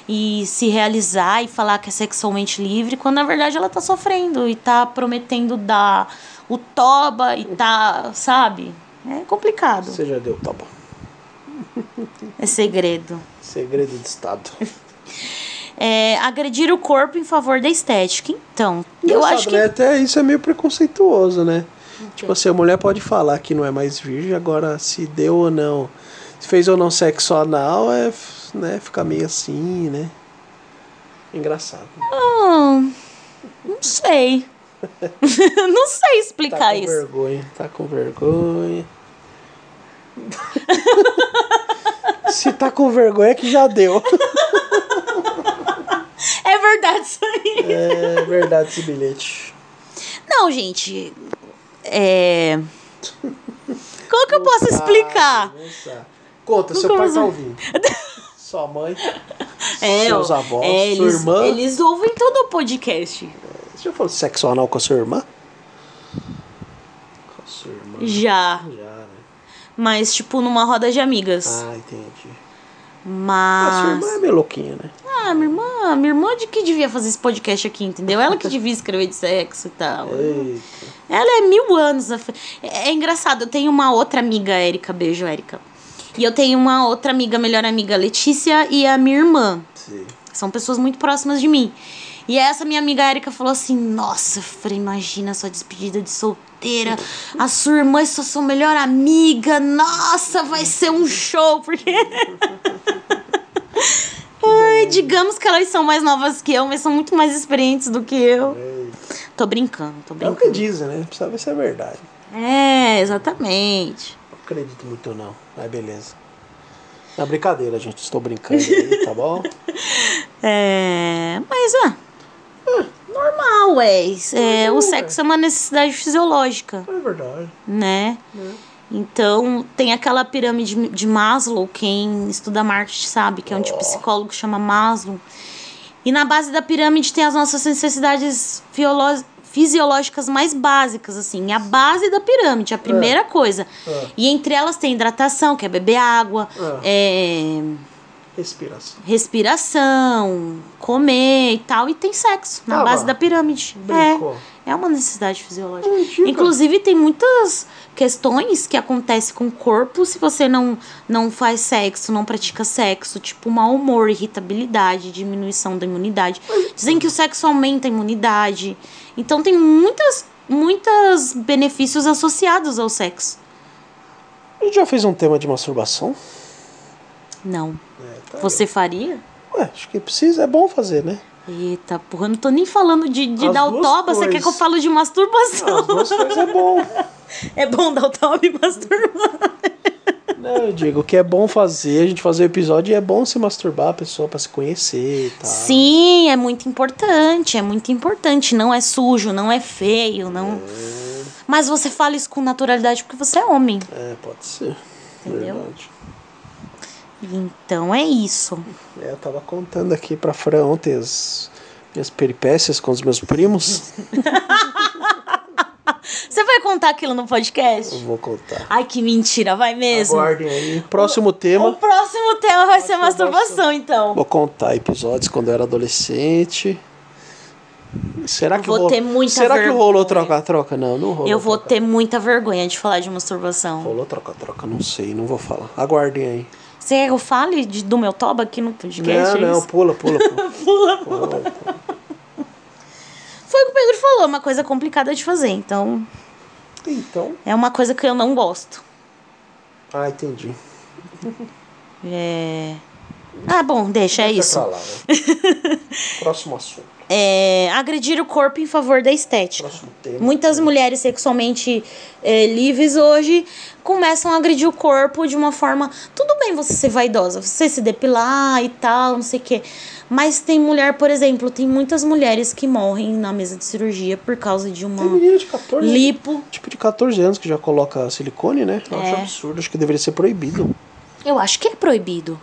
E se realizar e falar que é sexualmente livre, quando na verdade ela tá sofrendo e tá prometendo dar o toba e tá, sabe? É complicado. Você já deu, bom. É segredo. Segredo de Estado. É, agredir o corpo em favor da estética. Então, eu acho que. né? Até isso é meio preconceituoso, né? Tipo assim, a mulher pode falar que não é mais virgem, agora se deu ou não, se fez ou não sexo anal, é, né, fica meio assim, né? Engraçado. Hum, não sei. não sei Tá explicar com isso. Se tá com vergonha que já deu. É verdade isso aí. É verdade esse bilhete. Não, gente. É. Como que eu posso explicar? Conta, seu Como pai assim? tá ouvindo. Sua mãe, É, seus avós, é, sua eles, irmã. Eles ouvem todo o podcast. Você já falou sexo anal com a sua irmã? Com a sua irmã? Já. Já, né? Mas, tipo, numa roda de amigas. Ah, entendi. A sua irmã Mas. é meio louquinha, né? Ah, minha irmã, minha irmã de que devia fazer esse podcast aqui, entendeu? Ela que devia escrever de sexo e tal. Eita. Ela é mil anos. É, é engraçado, eu tenho uma outra amiga, Érica. Beijo, Érica. E eu tenho uma outra amiga, melhor amiga, Letícia, e a minha irmã. Sim. São pessoas muito próximas de mim. E essa minha amiga Érica falou assim: Nossa, falei, imagina a sua despedida de solteira. A sua irmã é sua, sua melhor amiga. Nossa, vai ser um show. Porque. Ai, digamos que elas são mais novas que eu, mas são muito mais experientes do que eu. Tô brincando, tô É o que brincando. dizem, né? Precisa ver se é verdade. É, exatamente. Não acredito muito não. Mas beleza. É brincadeira, gente. Estou brincando aí, tá bom? É. Mas, ah. Normal, é. é o sexo é uma necessidade fisiológica. É verdade. né? né? Então, tem aquela pirâmide de Maslow, quem estuda marketing sabe, que é um tipo psicólogo que chama Maslow. E na base da pirâmide tem as nossas necessidades fisiológicas mais básicas, assim. A base da pirâmide, a primeira coisa. É. E entre elas tem hidratação, que é beber água, é, Respiração. respiração, comer e tal. E tem sexo, na Ah, base vá. da pirâmide. Brincou. É, é uma necessidade fisiológica. Mentira. Inclusive, tem muitas questões que acontecem com o corpo se você não, não faz sexo, não pratica sexo, tipo mau humor, irritabilidade, diminuição da imunidade. Dizem que o sexo aumenta a imunidade. Então tem muitas, muitos benefícios associados ao sexo. A gente já fez um tema de masturbação? Não. É, Você faria? Ué, acho que precisa, é bom fazer, né? Eita, porra, eu não tô nem falando de, de As dar o toba, você quer que eu fale de masturbação? As duas coisas é bom. É bom dar o toba e masturbar. Não, eu digo que é bom fazer, a gente fazer o episódio e é bom se masturbar a pessoa pra se conhecer e tal. Sim, é muito importante, é muito importante. Não é sujo, não é feio, não. Mas você fala isso com naturalidade porque você é homem. É, pode ser. Entendeu? Verdade. Então é isso. É, eu tava contando aqui pra Fran ontem as minhas peripécias com os meus primos. Você vai contar aquilo no podcast? Eu vou contar. Ai, que mentira, vai mesmo. Aguardem aí. Próximo O tema. próximo tema vai ser Masturbação. então. Vou contar episódios quando eu era adolescente. Será Eu que vou ro- ter muita Será que vergonha. rolou troca-troca? Não, não rolou. Eu vou troca-troca. ter muita vergonha de falar de masturbação. Rolou troca-troca, não sei, não vou falar. Aguardem aí. Você fale de- do meu toba aqui no podcast? não, é não, isso? pula, pula, pula. Pula, Pula, pula. Foi o que o Pedro falou, uma coisa complicada de fazer. Então, Então. é uma coisa que eu não gosto. Ah, entendi. É. Ah, bom, deixa, é Deixa isso. pra lá, né? Próximo assunto. É, agredir o corpo em favor da estética. Tema. Muitas mulheres sexualmente é, livres hoje começam a agredir o corpo de uma forma. Tudo bem você ser vaidosa, você se depilar e tal, não sei o quê. Mas tem mulher, por exemplo, tem muitas mulheres que morrem na mesa de cirurgia por causa de uma Tem menina de 14 lipo. Tipo de 14 anos que já coloca silicone, né? Eu acho É. absurdo, acho que deveria ser proibido. Eu acho que é proibido.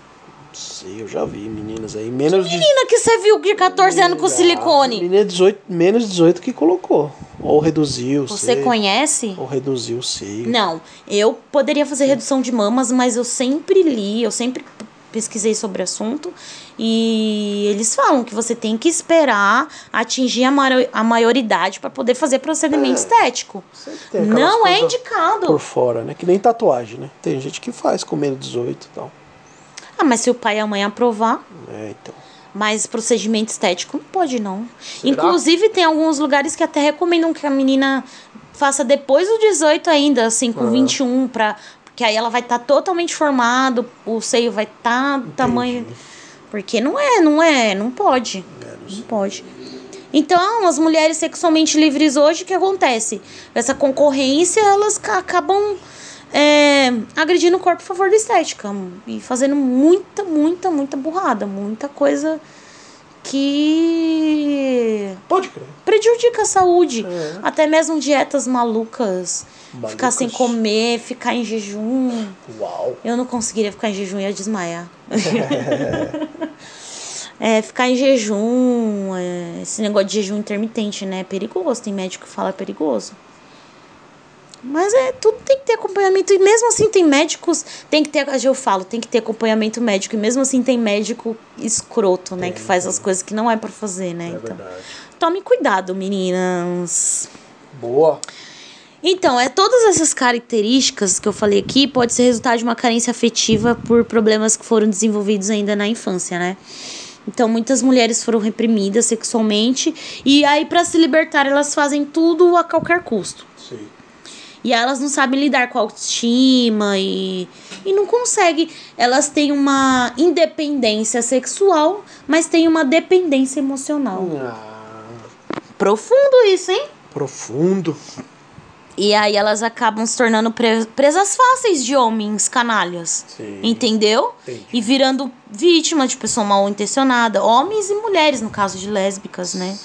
Sei, eu já vi meninas aí. Menos de. Menina que você viu de 14 anos com silicone. Menina 18, menos 18 que colocou. Ou reduziu, Você sei. conhece? Ou reduziu, sei. Não, eu poderia fazer redução de mamas, mas eu sempre li, eu sempre pesquisei sobre o assunto e eles falam que você tem que esperar atingir a, maior, a maioridade para poder fazer procedimento estético. Tem aquelas Não é indicado. Por fora, né? Que nem tatuagem, né? Tem gente que faz com menos 18 e tal. Ah, mas se o pai e a mãe aprovar, É, então. mas procedimento estético não pode não. Inclusive tem alguns lugares que até recomendam que a menina faça depois do 18 ainda, assim, com 21 para porque aí ela vai estar totalmente formado, o seio vai estar do tamanho porque não é, não é, não pode. Não pode. Então, as mulheres sexualmente livres hoje, o que acontece? Essa concorrência, elas ca- acabam é, agredindo o corpo a favor da estética. E fazendo muita, muita, muita burrada. Muita coisa que Pode crer. prejudica a saúde. É. Até mesmo dietas malucas. Malucas. Ficar sem comer, ficar em jejum. Uau. Eu não conseguiria ficar em jejum, ia desmaiar. é, ficar em jejum, é, esse negócio de jejum intermitente, né? É perigoso. Tem médico que fala é perigoso. Mas é, tudo tem que ter acompanhamento. E mesmo assim tem médicos, tem que ter, eu falo, tem que ter acompanhamento médico. E mesmo assim tem médico escroto, né? Tem, que faz tem. as coisas que não é pra fazer, né? É então, verdade. tome cuidado, meninas. Boa. Então, é todas essas características que eu falei aqui pode ser resultado de uma carência afetiva por problemas que foram desenvolvidos ainda na infância, né? Então, muitas mulheres foram reprimidas sexualmente e aí para se libertar elas fazem tudo a qualquer custo. Sim. E elas não sabem lidar com a autoestima e, e não conseguem. Elas têm uma independência sexual, mas têm uma dependência emocional. Ah, Profundo isso, hein? profundo. E aí elas acabam se tornando pre- presas fáceis de homens canalhas. Sim. Entendeu? Entendi. E virando vítima de pessoa mal intencionada. Homens e mulheres, no caso de lésbicas, né?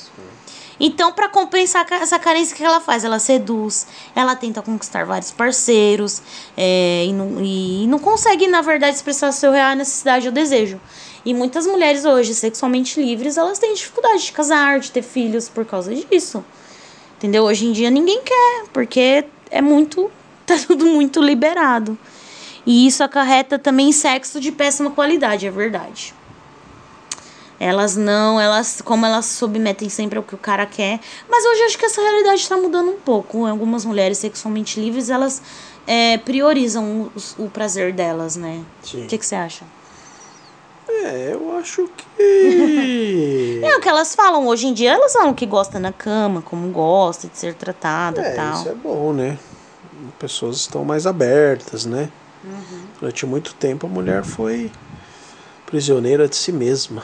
Então, pra compensar essa carência, que ela faz? Ela seduz, ela tenta conquistar vários parceiros é, e, não, e não consegue, na verdade, expressar seu real necessidade ou desejo. E muitas mulheres hoje, sexualmente livres, elas têm dificuldade de casar, de ter filhos por causa disso. Entendeu? Hoje em dia ninguém quer, porque é muito. tá tudo muito liberado. E isso acarreta também sexo de péssima qualidade, é verdade. Elas não, elas, como elas se submetem sempre ao que o cara quer. Mas hoje acho que essa realidade está mudando um pouco. Algumas mulheres sexualmente livres, elas é, priorizam o, o prazer delas, né? Sim. O que, você acha? É, eu acho que. É o que elas falam hoje em dia, elas falam que gosta na cama, como gosta de ser tratada e É, tal. isso é bom, né? Pessoas estão mais abertas, né? Uhum. Durante muito tempo a mulher foi prisioneira de si mesma.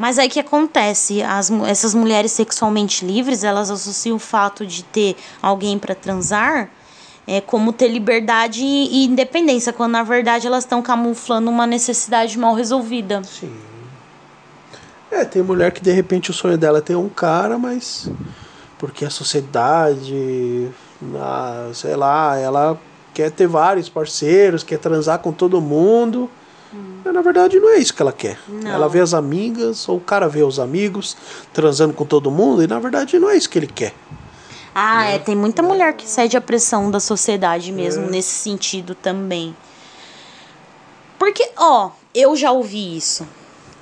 Mas aí que acontece, as, essas mulheres sexualmente livres, elas associam o fato de ter alguém para transar é, como ter liberdade e independência, quando na verdade elas estão camuflando uma necessidade mal resolvida. Sim. É, tem mulher que de repente o sonho dela é ter um cara, mas porque a sociedade, ah, sei lá, ela quer ter vários parceiros, quer transar com todo mundo. Mas na verdade não é isso que ela quer. Não. Ela vê as amigas, ou o cara vê os amigos transando com todo mundo, e na verdade não é isso que ele quer. Ah, é, tem muita mulher que cede à pressão da sociedade mesmo, É. nesse sentido também. Porque, ó, eu já ouvi isso.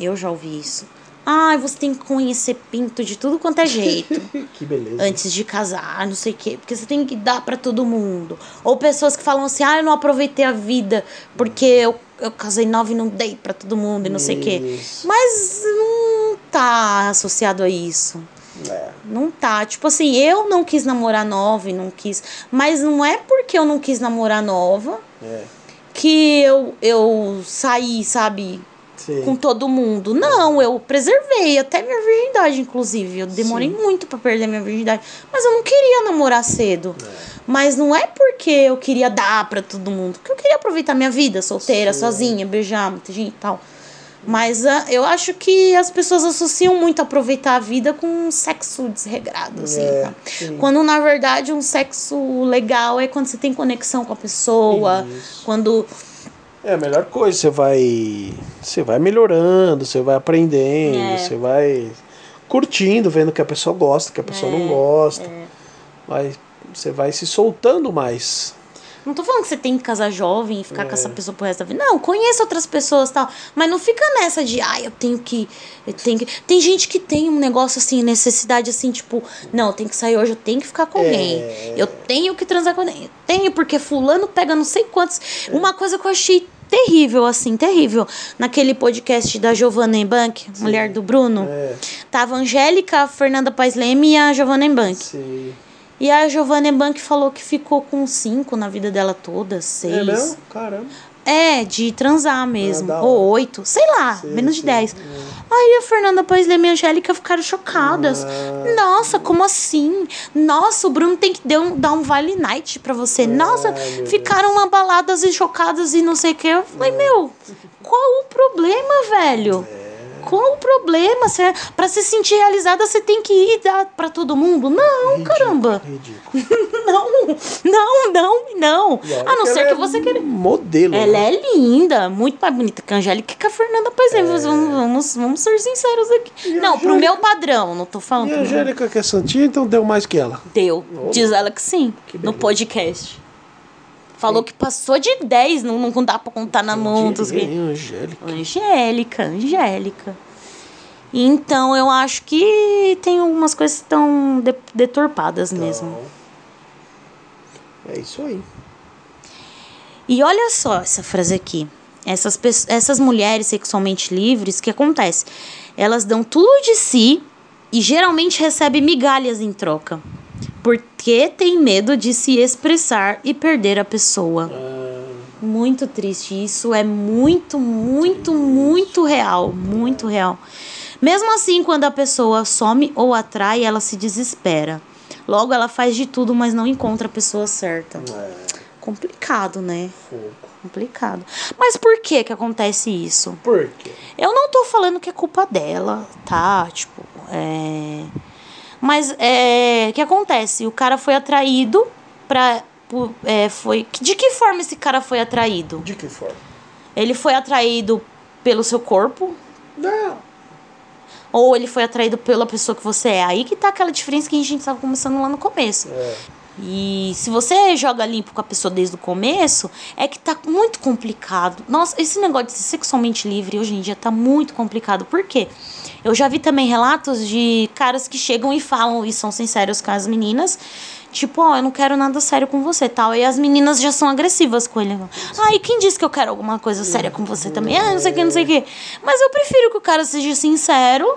Eu já ouvi isso. Ai, você tem que conhecer pinto de tudo quanto é jeito. Que beleza. antes de casar, não sei o quê, porque você tem que dar pra todo mundo. Ou pessoas que falam assim: "Ah, eu não aproveitei a vida porque eu, eu casei nova e não dei pra todo mundo e não sei o quê". Isso. Mas não tá associado a isso. É. Não tá. Tipo assim, eu não quis namorar nova e não quis, mas não é porque eu não quis namorar nova É. que eu eu saí, sabe, Sim. com todo mundo. Não, eu preservei até minha virgindade, inclusive. Eu demorei Sim. muito pra perder minha virgindade. Mas eu não queria namorar cedo. Mas não é porque eu queria dar pra todo mundo. Porque eu queria aproveitar minha vida solteira, Sim. sozinha, beijar muita gente e tal. Mas ah, eu acho que as pessoas associam muito aproveitar a vida com um sexo desregrado, assim. É, tá? Quando na verdade um sexo legal é quando você tem conexão com a pessoa. Isso. Quando É a melhor coisa, você vai. Você vai melhorando, você vai aprendendo, É. você vai curtindo, vendo que a pessoa gosta, que a pessoa É, não gosta. Vai, você vai se soltando mais. Não tô falando que você tem que casar jovem e ficar com É. essa pessoa pro resto da vida. Não, conheça outras pessoas e tal. Mas não fica nessa de, ai, eu tenho que. Eu tenho que. Tem gente que tem um negócio assim, necessidade assim, tipo, não, eu tenho que sair hoje, eu tenho que ficar com alguém. É. Eu tenho que transar com alguém. Eu tenho, porque fulano pega não sei quantos. É. Uma coisa que eu achei terrível, assim, terrível. Naquele podcast da Giovanna Embank, mulher do Bruno. É, Tava a Angélica, a Fernanda Paes Leme e a Giovanna Embank. sim. E a Giovanna Bank falou que ficou com cinco na vida dela toda, seis. É mesmo? Caramba. É, de transar mesmo. Da Ou oito, sei lá, Sim, menos de dez. Aí a Fernanda Paisley e a Angélica ficaram chocadas. Ah. Nossa, como assim? Nossa, o Bruno tem que dar um, dar um Vale Night pra você. Nossa, Ai, meu ficaram abaladas e chocadas e não sei o que. Eu falei, meu, qual o problema, velho? É. Qual o problema? Cê, pra se sentir realizada, você tem que ir dar pra todo mundo? Não, caramba. Ridículo. Não, não, não, não. A não ser que é você queira. Modelo. Ela né? é linda, muito mais bonita que a Angélica e que a Fernanda Paisley. Vamos, vamos, vamos ser sinceros aqui. É. E não, pro Angélica? meu padrão, não tô falando E a pro. Angélica que é santinha, então deu mais que ela. Deu. Diz ela que sim, Que no podcast. Falou que passou de 10, não, não dá pra contar na mão. dos Angélica. Angélica, Angélica. Então eu acho que tem algumas coisas que estão de- deturpadas mesmo. Então, É isso aí. E olha só essa frase aqui. Essas, essas mulheres sexualmente livres, o que acontece? Elas dão tudo de si e geralmente recebem migalhas em troca. Porque tem medo de se expressar e perder a pessoa. Muito triste. Isso é muito, muito, muito real. Muito real. Mesmo assim, quando a pessoa some ou atrai, ela se desespera. Logo, ela faz de tudo, mas não encontra a pessoa certa. É, Complicado, né? fogo. Complicado. Mas por que que acontece isso? Por quê? Eu não tô falando que é culpa dela, tá? Tipo, é. Mas é. O que acontece? O cara foi atraído pra. por- É, foi... De que forma esse cara foi atraído? De que forma? Ele foi atraído pelo seu corpo? Não. Ou ele foi atraído pela pessoa que você é? Aí que tá aquela diferença que a gente tava começando lá no começo. É. E se você joga limpo com a pessoa desde o começo, é que tá muito complicado. Nossa, esse negócio de ser sexualmente livre hoje em dia tá muito complicado. Por quê? Eu já vi também relatos de caras que chegam e falam e são sinceros com as meninas. Tipo, ó, eu não quero nada sério com você, tal. E as meninas já são agressivas com ele. Ah, e quem disse que eu quero alguma coisa séria com você também? Ah, não sei o que, não sei o que. Mas eu prefiro que o cara seja sincero,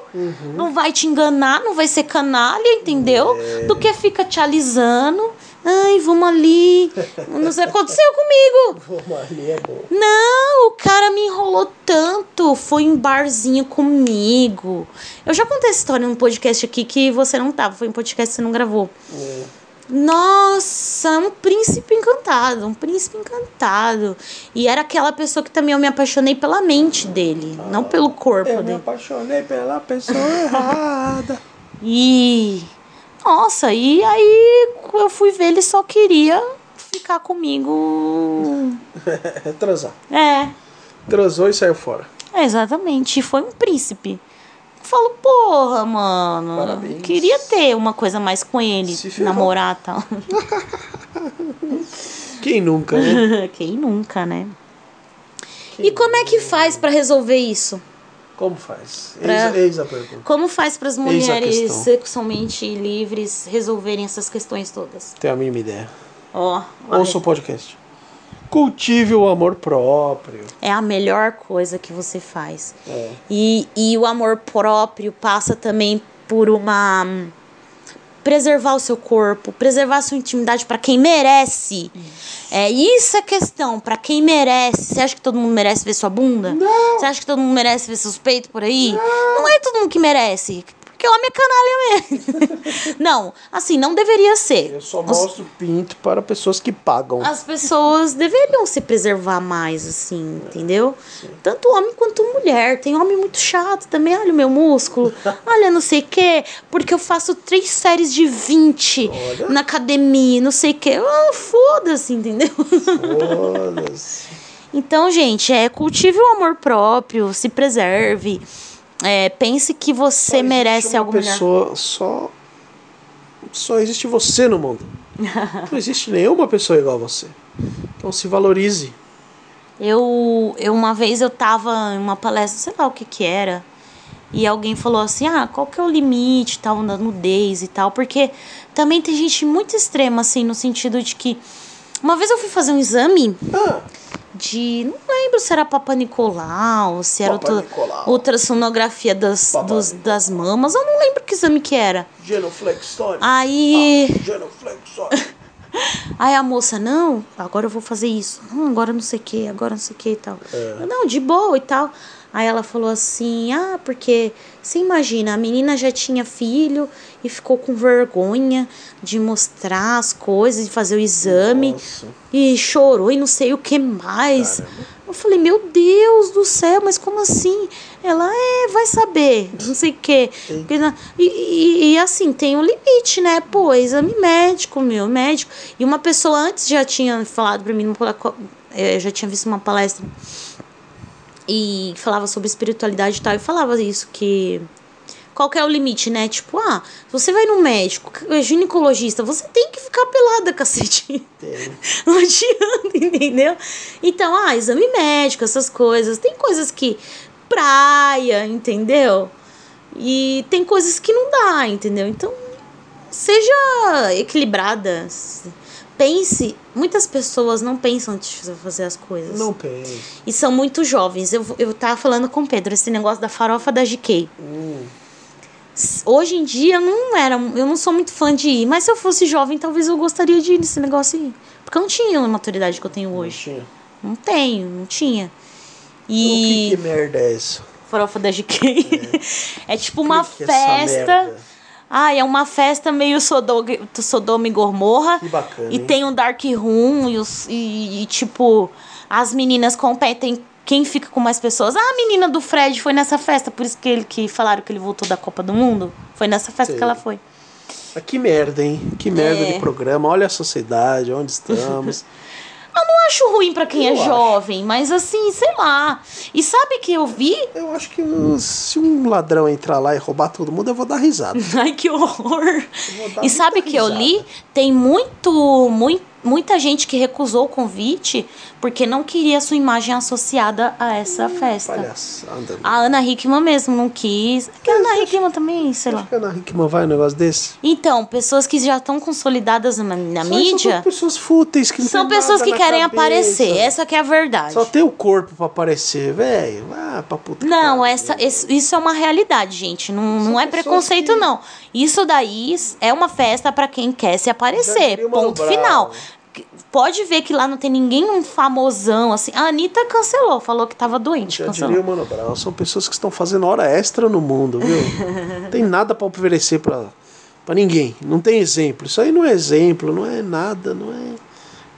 não vai te enganar, não vai ser canalha, entendeu? Do que fica te alisando. Ai, vamos ali. Não sei o que aconteceu comigo. Vamos ali, é bom. Não, o cara me enrolou tanto. Foi em barzinho comigo. Eu já contei essa história num podcast aqui que você não tava. Foi um podcast que você não gravou. É. Nossa, um príncipe encantado, um príncipe encantado. E era aquela pessoa que também eu me apaixonei pela mente dele, não pelo corpo Eu me dele. apaixonei pela pessoa errada. E nossa, e aí eu fui ver, ele só queria ficar comigo. É transar. É, Transou e saiu fora. exatamente. E foi um príncipe. Eu falo, porra, mano. Parabéns. Queria ter uma coisa mais com ele, namorar e tal. Quem nunca, né? Quem nunca, né? E como é que faz pra resolver isso? Como faz? Pra- Eis, eis a pergunta. Como faz para as mulheres sexualmente livres resolverem essas questões todas? Tenho a mínima ideia. Ó, olha, Ouça o podcast. Cultive o amor próprio. é a melhor coisa que você faz. É. E, e o amor próprio passa também por uma hum, preservar o seu corpo, preservar a sua intimidade para quem merece. É isso a questão, para quem merece. Você acha que todo mundo merece ver sua bunda? Não. Você acha que todo mundo merece ver seus peitos por aí? Não, é todo mundo que merece. Porque homem é canalha mesmo. não, assim, não deveria ser. Eu só Os- mostro pinto para pessoas que pagam. as pessoas deveriam se preservar mais, assim, entendeu? Tanto homem quanto mulher. Tem homem muito chato também. Olha o meu músculo. Olha, não sei o quê. Porque eu faço três séries de 20 Olha. na academia, não sei o quê. Ah, Foda-se, entendeu? Foda-se. Então, gente, é, cultive o amor próprio, se preserve. É, pense que você Só merece uma algo melhor. pessoa, Só, só existe você no mundo. Não existe nenhuma pessoa igual a você. Então se valorize. Eu, eu uma vez eu tava em uma palestra, sei lá o que que era, e alguém falou assim: "Ah, qual que é o limite tal da nudez e tal?" Porque também tem gente muito extrema assim no sentido de que uma vez eu fui fazer um exame Ah, de, não lembro se era Papa Nicolau, se era Papa outra, ultrassonografia das, dos, das mamas, eu não lembro que exame que era. genuflexório. Aí Genuflexório. Aí a moça, não, agora eu vou fazer isso. Não, agora não sei o que, agora não sei o que e tal. É. Eu, não, de boa e tal. Aí ela falou assim: ah, porque você imagina, a menina já tinha filho e ficou com vergonha de mostrar as coisas, de fazer o exame. Nossa. E chorou e não sei o que mais. Caramba. Eu falei, meu Deus do céu, mas como assim? Ela, é, vai saber, não sei o quê. E, e, e, assim, tem um limite, né? Pô, exame médico, meu, médico. E uma pessoa antes já tinha falado pra mim, eu já tinha visto uma palestra e falava sobre espiritualidade e tal, e falava isso, que qual que é o limite, né? Tipo, ah, você vai no médico, ginecologista, você tem que ficar pelada, cacete. Tem. Não adianta, entendeu? Então, ah, exame médico, essas coisas. Tem coisas que. Praia, entendeu? E tem coisas que não dá, entendeu? Então, seja equilibrada. Pense. Muitas pessoas não pensam antes de fazer as coisas. Não tem. E são muito jovens. Eu, eu tava falando com o Pedro, esse negócio da farofa da GK. Hum, Hoje em dia eu não era, eu não sou muito fã de ir, mas se eu fosse jovem, talvez eu gostaria de ir nesse negócio aí. Porque eu não tinha a maturidade que eu tenho não hoje. tinha. Não tenho, não tinha. O que, E que merda é isso? farofa da GK é. tipo uma Que que é festa. Ah, é uma festa meio Sodom, Sodoma e Gomorra. Que bacana, E hein? tem um dark room e, os, e, e, tipo, as meninas competem quem fica com mais pessoas. Ah, a menina do Fred foi nessa festa, por isso que ele que falaram que ele voltou da Copa do Mundo. Foi nessa festa Sei. que ela foi. Mas que merda, hein? Que merda É. de programa. Olha a sociedade, onde estamos. Eu não acho ruim pra quem Eu é acho. jovem, mas assim, sei lá. E sabe que eu vi? eu acho que se um ladrão entrar lá e roubar todo mundo, eu vou dar risada. Ai, que horror. E sabe que eu li? risada. Tem muito, muito, muita gente que recusou o convite porque não queria sua imagem associada a essa festa. Palhaçada. A Ana Hickman mesmo não quis. Que a Ana Hickman também, sei lá. Que a Ana Hickman vai um negócio desse? Então, pessoas que já estão consolidadas na, na Só- mídia São pessoas fúteis que não são pessoas que querem cabeça. aparecer. Essa que é a verdade. Só tem o corpo pra aparecer, velho. Ah, pra puta Não, pariu. essa, esse- isso é uma realidade, gente. Não, não é preconceito, que- não. Isso daí é uma festa pra quem quer se aparecer. Ponto final. Pode ver que lá não tem ninguém um famosão assim. A Anitta cancelou, falou que tava doente. Já cancelou. diria o Mano Brown, são pessoas que estão fazendo hora extra no mundo, viu? Não tem nada pra oferecer pra, pra ninguém. Não tem exemplo. Isso aí não é exemplo, não é nada, não é.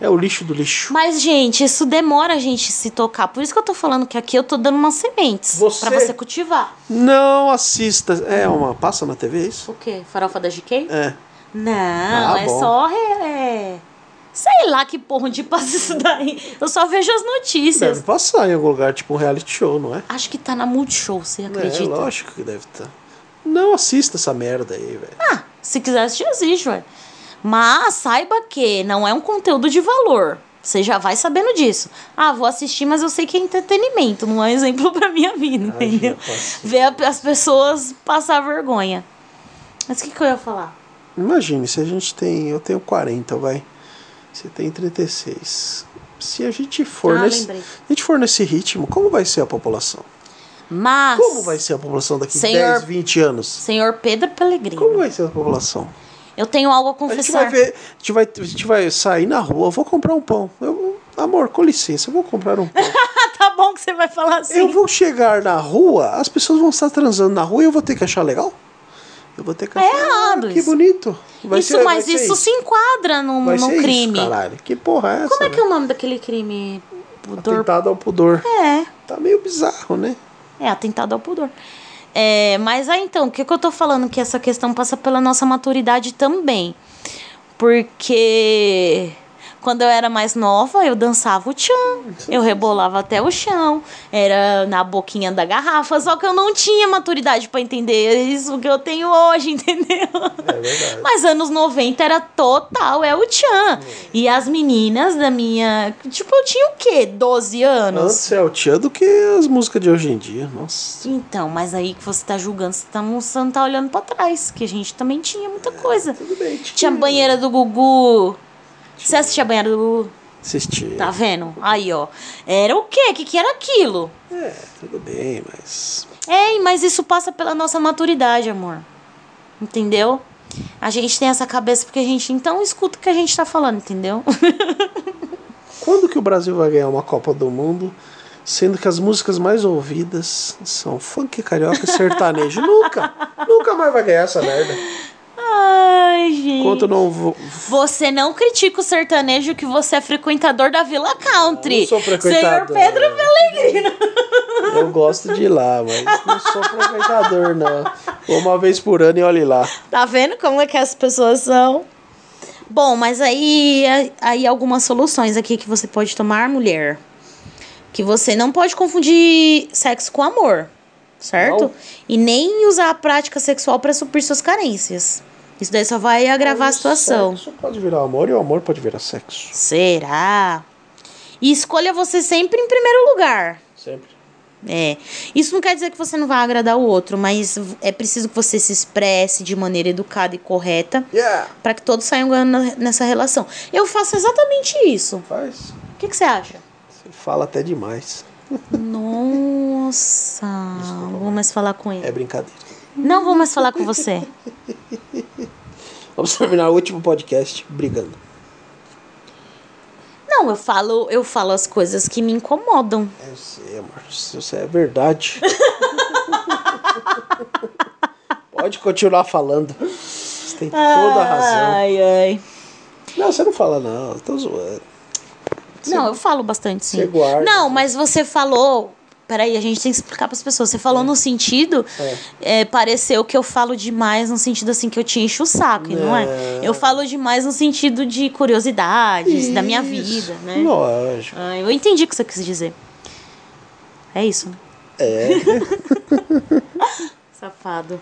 É o lixo do lixo. Mas, gente, isso demora a gente se tocar. Por isso que eu tô falando que aqui eu tô dando umas sementes Você- pra você cultivar. Não assista. É uma. Passa na TV isso? O quê? Farofa da GK? É. Não, Ah, é bom. só. É... Sei lá que porra de passa isso daí. Eu só vejo as notícias. Deve passar em algum lugar, tipo um reality show, não é? Acho que tá na Multishow, você É, acredita? lógico que deve estar. Não assista essa merda aí, velho. Ah, se quiser assistir, assiste, ué. Mas saiba que não é um conteúdo de valor. Você já vai sabendo disso. Ah, vou assistir, mas eu sei que é entretenimento, não é exemplo pra minha vida, entendeu? paciência. Ver a- as pessoas passar vergonha. Mas o que, que eu ia falar? Imagine, se a gente tem. Eu tenho 40, vai. Você tem 36. Se a gente for Ah, nesse. lembrei. A gente for nesse ritmo, como vai ser a população? Mas. Como vai ser a população daqui Senhor- 10, 20 anos? Senhor Pedro Pellegrino, Como vai ser a população? eu tenho algo a A gente confessar. vai ver, a gente vai, a gente vai sair na rua, eu vou comprar um pão. Eu, amor, com licença, eu vou comprar um pão. tá bom que você vai falar assim. eu vou chegar na rua, as pessoas vão estar transando na rua e eu vou ter que achar legal? Eu vou ter que É achar. errado ah, que isso. bonito. Vai isso, ser- mas ser isso, se enquadra num, Vai num ser crime. Isso, caralho. Que porra é essa? Como é que né? é o nome daquele crime? Pudor. Atentado ao pudor. É. Tá meio bizarro, né? É, atentado ao pudor. É, mas aí então, o que, que eu tô falando? Que essa questão passa pela nossa maturidade também. Porque quando eu era mais nova, eu dançava o tchan, eu rebolava até o chão, era na boquinha da garrafa, só que eu não tinha maturidade pra entender isso que eu tenho hoje, entendeu? É verdade. Mas anos 90 era total, é o tchan. E as meninas da minha. Tipo, eu tinha o quê? 12 anos? Antes é o tia do que as músicas de hoje em dia. Nossa. Então, mas aí que você tá julgando, você, tá, você não tá olhando pra trás, que a gente também tinha muita coisa. Tudo bem. Tinha a banheira do Gugu. Você assistia a banheira do Gugu? Assisti. Tá vendo? Aí, ó. Era o quê? O que, que era aquilo? É, tudo bem, mas. É, mas isso passa pela nossa maturidade, amor. Entendeu? A gente tem essa cabeça porque a gente então escuta o que a gente tá falando, entendeu? Quando que o Brasil vai ganhar uma Copa do Mundo, sendo que as músicas mais ouvidas são funk, carioca e sertanejo? nunca! Nunca mais vai ganhar essa merda. Ai, gente. Enquanto não vou. Você não critica o sertanejo que você é frequentador da Vila Country. Não sou frequentador. Senhor Pedro Pellegrino. Eu gosto de ir lá, mas não sou frequentador, não. Vou uma vez por ano e olhe lá. Tá vendo como é que as pessoas são? Bom, mas aí, aí algumas soluções aqui que você pode tomar, mulher. Que você não pode confundir sexo com amor, certo? Não. E nem usar a prática sexual para suprir suas carências. Isso daí só vai agravar a situação. Sexo pode virar amor e o amor pode virar sexo. Será? E escolha você sempre em primeiro lugar. Sempre. É. Isso não quer dizer que você não vai agradar o outro, mas é preciso que você se expresse de maneira educada e correta Yeah! para que todos saiam ganhando nessa relação. Eu faço exatamente isso. Faz. O que, que você acha? Você fala até demais. Nossa, não vou mais falar com ele. É brincadeira. Não vou mais falar com você. Vamos terminar o último podcast brigando. Não, eu falo, eu falo as coisas que me incomodam. Eu sei, amor. Isso é verdade. Pode continuar falando. Você tem toda a razão. Ai, ai. Não, você não fala, não. Eu tô zoando. Não, eu falo bastante sim. Você guarda. Não, mas você falou. Peraí, a gente tem que explicar para as pessoas. Você falou no sentido. é, pareceu que eu falo demais no sentido assim que eu te encho o saco, e não é? Eu falo demais no sentido de curiosidades da minha vida, né? Lógico. Ah, eu entendi o que você quis dizer. É isso. né? É. Safado.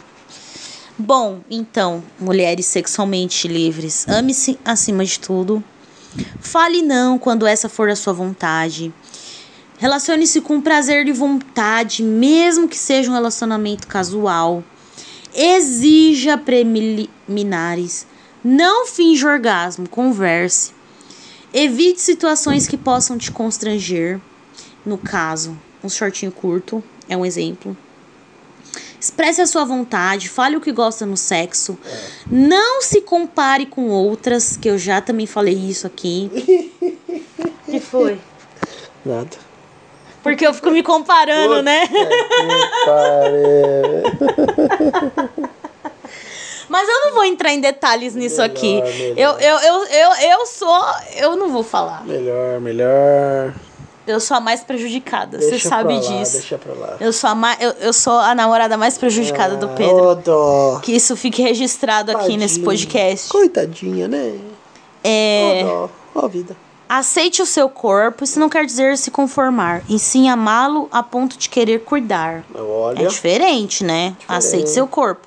Bom, então, mulheres sexualmente livres, ame-se acima de tudo. Fale não quando essa for a sua vontade. Relacione-se com prazer e vontade, mesmo que seja um relacionamento casual. Exija preliminares. Não finja orgasmo, converse. Evite situações que possam te constranger. No caso, um shortinho curto é um exemplo. Expresse a sua vontade, fale o que gosta no sexo. Não se compare com outras, que eu já também falei isso aqui. que foi? Nada. Porque eu fico me comparando, né? Pare- Mas eu não vou entrar em detalhes nisso Melhor, aqui. melhor. Eu, eu, eu, eu, eu sou. Eu não vou falar. melhor, melhor. Eu sou a mais prejudicada. Você Deixa sabe pra lá, disso. Deixa pra lá. Eu sou, a ma... eu, eu sou a namorada mais prejudicada do Ah, Pedro. Ô, dó. Que isso fique registrado aqui nesse podcast. Coitadinha, né? É. Ó. Ó, vida. Aceite o seu corpo, isso não quer dizer se conformar, e sim amá-lo a ponto de querer cuidar. Olha. É diferente, né? Aceite seu corpo.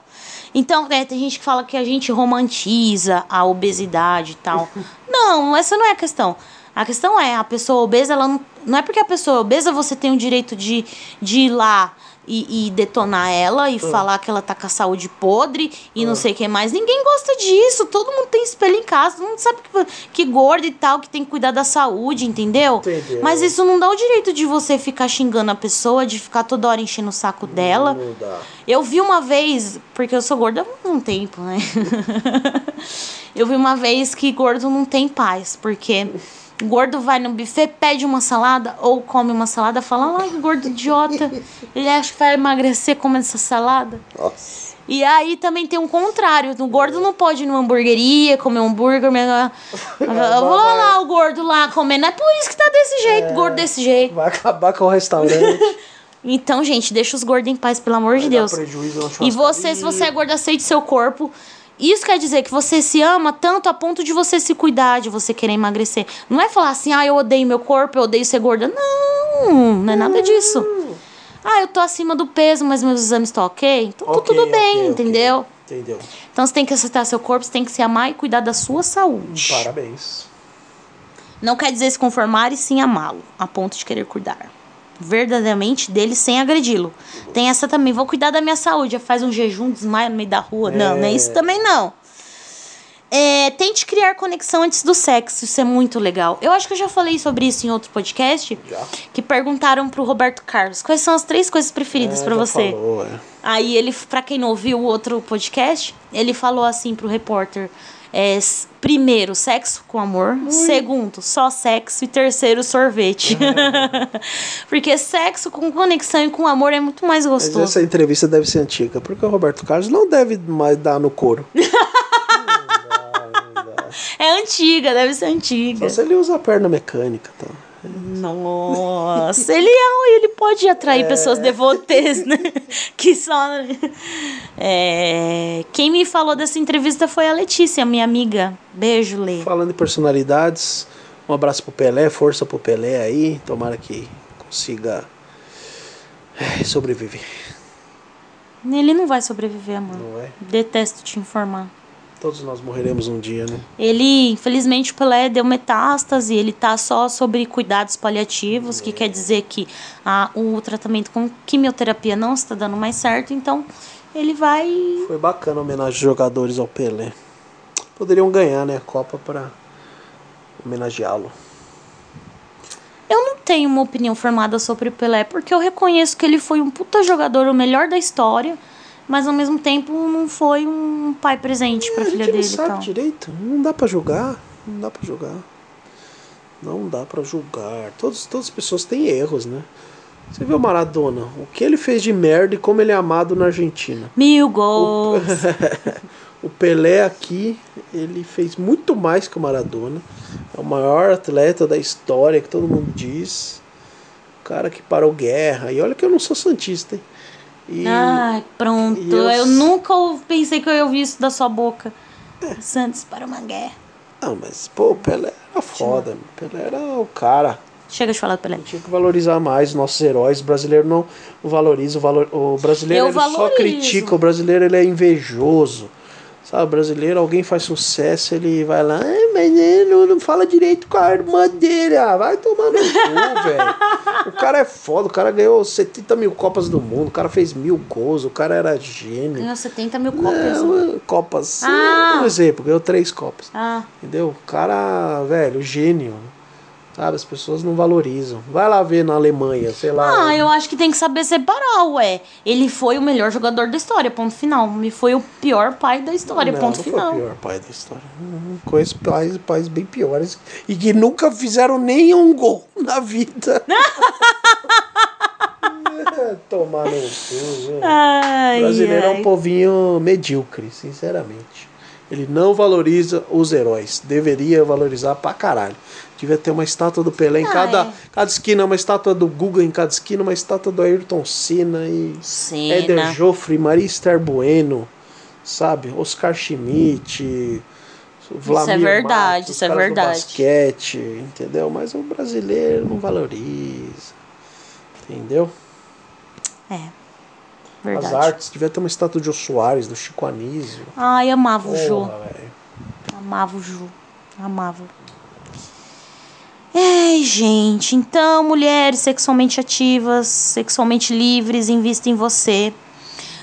Então, é, tem gente que fala que a gente romantiza a obesidade e tal. não, essa não é a questão. A questão é, a pessoa obesa, ela não, não é porque a pessoa é obesa você tem o direito de, de ir lá e, e detonar ela e falar que ela tá com a saúde podre e não sei o que mais. Ninguém gosta disso. Todo mundo tem espelho em casa. Todo mundo sabe que, que gordo e tal, que tem que cuidar da saúde, entendeu? Entendeu. Mas isso não dá o direito de você ficar xingando a pessoa, de ficar toda hora enchendo o saco dela. Não dá. Eu vi uma vez, porque eu sou gorda há um tempo, né? eu vi uma vez que gordo não tem paz, porque gordo vai no buffet, pede uma salada ou come uma salada, fala, ai, gordo idiota, ele acha que vai emagrecer comendo essa salada. Nossa. E aí também tem um contrário, o gordo não pode ir numa hamburgueria, comer um hambúrguer, comer... vou lá o gordo lá comendo, é por isso que tá desse jeito, gordo desse jeito. Vai acabar com o restaurante. Então, gente, deixa os gordos em paz, pelo amor de vai dar Deus. prejuízo E você, se você é gordo, aceite seu corpo. Isso quer dizer que você se ama tanto a ponto de você se cuidar, de você querer emagrecer. Não é falar assim, ah, eu odeio meu corpo, eu odeio ser gorda. Não, não é nada disso. Ah, eu tô acima do peso, mas meus exames estão ok. Então tá Ok, tudo bem, ok, ok. entendeu? Entendeu? Então você tem que aceitar seu corpo, você tem que se amar e cuidar da sua saúde. Parabéns. Não quer dizer se conformar e sim amá-lo, a ponto de querer cuidar. Verdadeiramente dele sem agredi-lo. Tem essa também, vou cuidar da minha saúde. Faz um jejum, desmaia no meio da rua. Não, não é isso também não. É, tente criar conexão antes do sexo, isso é muito legal. Eu acho que eu já falei sobre isso em outro podcast. Já. Que perguntaram pro Roberto Carlos quais são as três coisas preferidas É, pra já você. falou, é. Aí ele, pra quem não ouviu o outro podcast, ele falou assim pro repórter: é, primeiro, sexo com amor. Segundo, só sexo. E terceiro, sorvete. Porque sexo com conexão e com amor é muito mais Mas gostoso. essa entrevista deve ser antiga, porque o Roberto Carlos não deve mais dar no couro. É antiga, deve ser antiga. Só se ele usa a perna mecânica, tá? Nossa, ele, é, ele pode atrair pessoas devotês, né? Que só. É, quem me falou dessa entrevista foi a Letícia, minha amiga. Beijo, Lê. Falando em personalidades, um abraço pro Pelé, força pro Pelé aí, tomara que consiga eh, sobreviver, Ele não vai sobreviver, amor. não é? Detesto te informar. Todos nós morreremos um dia, né? Ele, infelizmente, o Pelé deu metástase, ele tá só sobre cuidados paliativos, que quer dizer que a, o tratamento com quimioterapia não está dando mais certo, então ele vai. Foi bacana a homenagem dos jogadores ao Pelé. Poderiam ganhar, né, a Copa para homenageá-lo. Eu não tenho uma opinião formada sobre o Pelé, porque eu reconheço que ele foi um puta jogador, o melhor da história, mas ao mesmo tempo não foi um pai presente pra a filha dele não sabe tal. direito, não dá pra julgar, não dá pra julgar. Não dá pra julgar. Todos, todas as pessoas têm erros, né? Você viu o Maradona, o que ele fez de merda e como ele é amado na Argentina. Mil gols. O Pelé aqui, ele fez muito mais que o Maradona. É o maior atleta da história, que todo mundo diz. O cara que parou guerra. E olha que eu não sou santista, hein? E Ai, pronto. Eu- Eu... nunca pensei que eu ia ouvir isso da sua boca. Santos para uma guerra. Não, mas, pô, o Pelé era foda. Pelé era o cara. Chega de falar do Pelé. Tinha que valorizar mais os nossos heróis. O brasileiro não valoriza. O, valor, o brasileiro só critica. O brasileiro ele é invejoso. Sabe, o brasileiro, alguém faz sucesso, ele vai lá, "Ai, mas ele não, não fala direito com a irmã dele. Ah, vai tomar no cu, velho. O cara é foda, o cara ganhou 70 mil Copas do Mundo, o cara fez mil gols, o cara era gênio. Ganhou 70 mil cópias. Não, Copas, Ah. um exemplo, ganhou três Copas. Ah, Entendeu? O cara, velho, gênio. Sabe, as pessoas não valorizam. Vai lá ver na Alemanha, sei lá. Ah, eu acho que tem que saber separar, ué. Ele foi o melhor jogador da história, ponto final. E foi o pior pai da história, não, ponto não final. foi o pior pai da história. Hum, Conheço pais, pais bem piores e que nunca fizeram nenhum gol na vida. É, Tomar no cu. Ai, O brasileiro é ai. um povinho medíocre, sinceramente. Ele não valoriza os heróis. Deveria valorizar pra caralho. Devia ter uma estátua do Pelé em Ah, cada, é. cada esquina, uma estátua do Guga em cada esquina, uma estátua do Ayrton Senna e Senna. Éder Joffre, Maria Esther Bueno, sabe? Oscar Schmidt, Vlamir verdade, Matos, isso é do verdade. basquete, entendeu? Mas o brasileiro não valoriza. Entendeu? É. As Verdade. artes, devia ter uma estátua de Jô Soares, do Chico Anísio. Ai, amava o Jô. Porra, velho. Amava o Ju. Amava. Ai, gente. Então, mulheres sexualmente ativas, sexualmente livres, invista em você.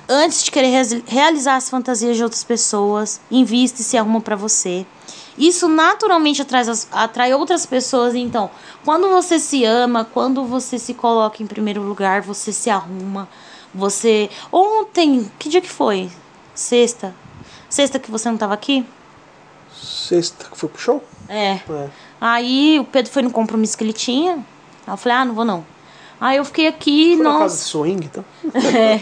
Antes de querer realizar as fantasias de outras pessoas, invista e se arruma pra você. Isso naturalmente atrai, atrai outras pessoas. Então, quando você se ama, quando você se coloca em primeiro lugar, você se arruma. Você. Ontem, que dia que foi? Sexta. Sexta que você não tava aqui? Sexta que foi pro show? É. É. Aí o Pedro foi no compromisso que ele tinha. Aí eu falei, ah, não vou não. Aí eu fiquei aqui, Foi na casa de nossa. swing, então? É.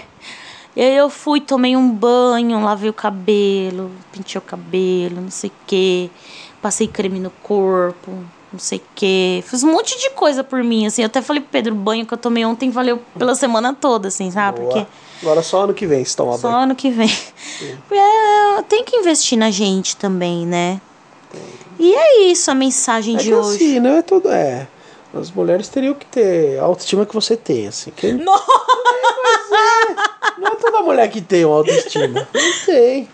E aí eu fui, tomei um banho, lavei o cabelo, pintei o cabelo, não sei o quê. Passei creme no corpo, não sei o quê. Fiz um monte de coisa por mim, assim. Eu até falei pro Pedro, o banho que eu tomei ontem valeu pela semana toda, assim, sabe? Boa. Porque Agora só ano que vem se tomar só banho. ano que vem. É, tem que investir na gente também, né? E é isso a mensagem É de que hoje. assim, não é tudo. É. As mulheres teriam que ter a autoestima que você tem, assim. Que... Nossa! Não é toda mulher que tem uma autoestima. Não tem.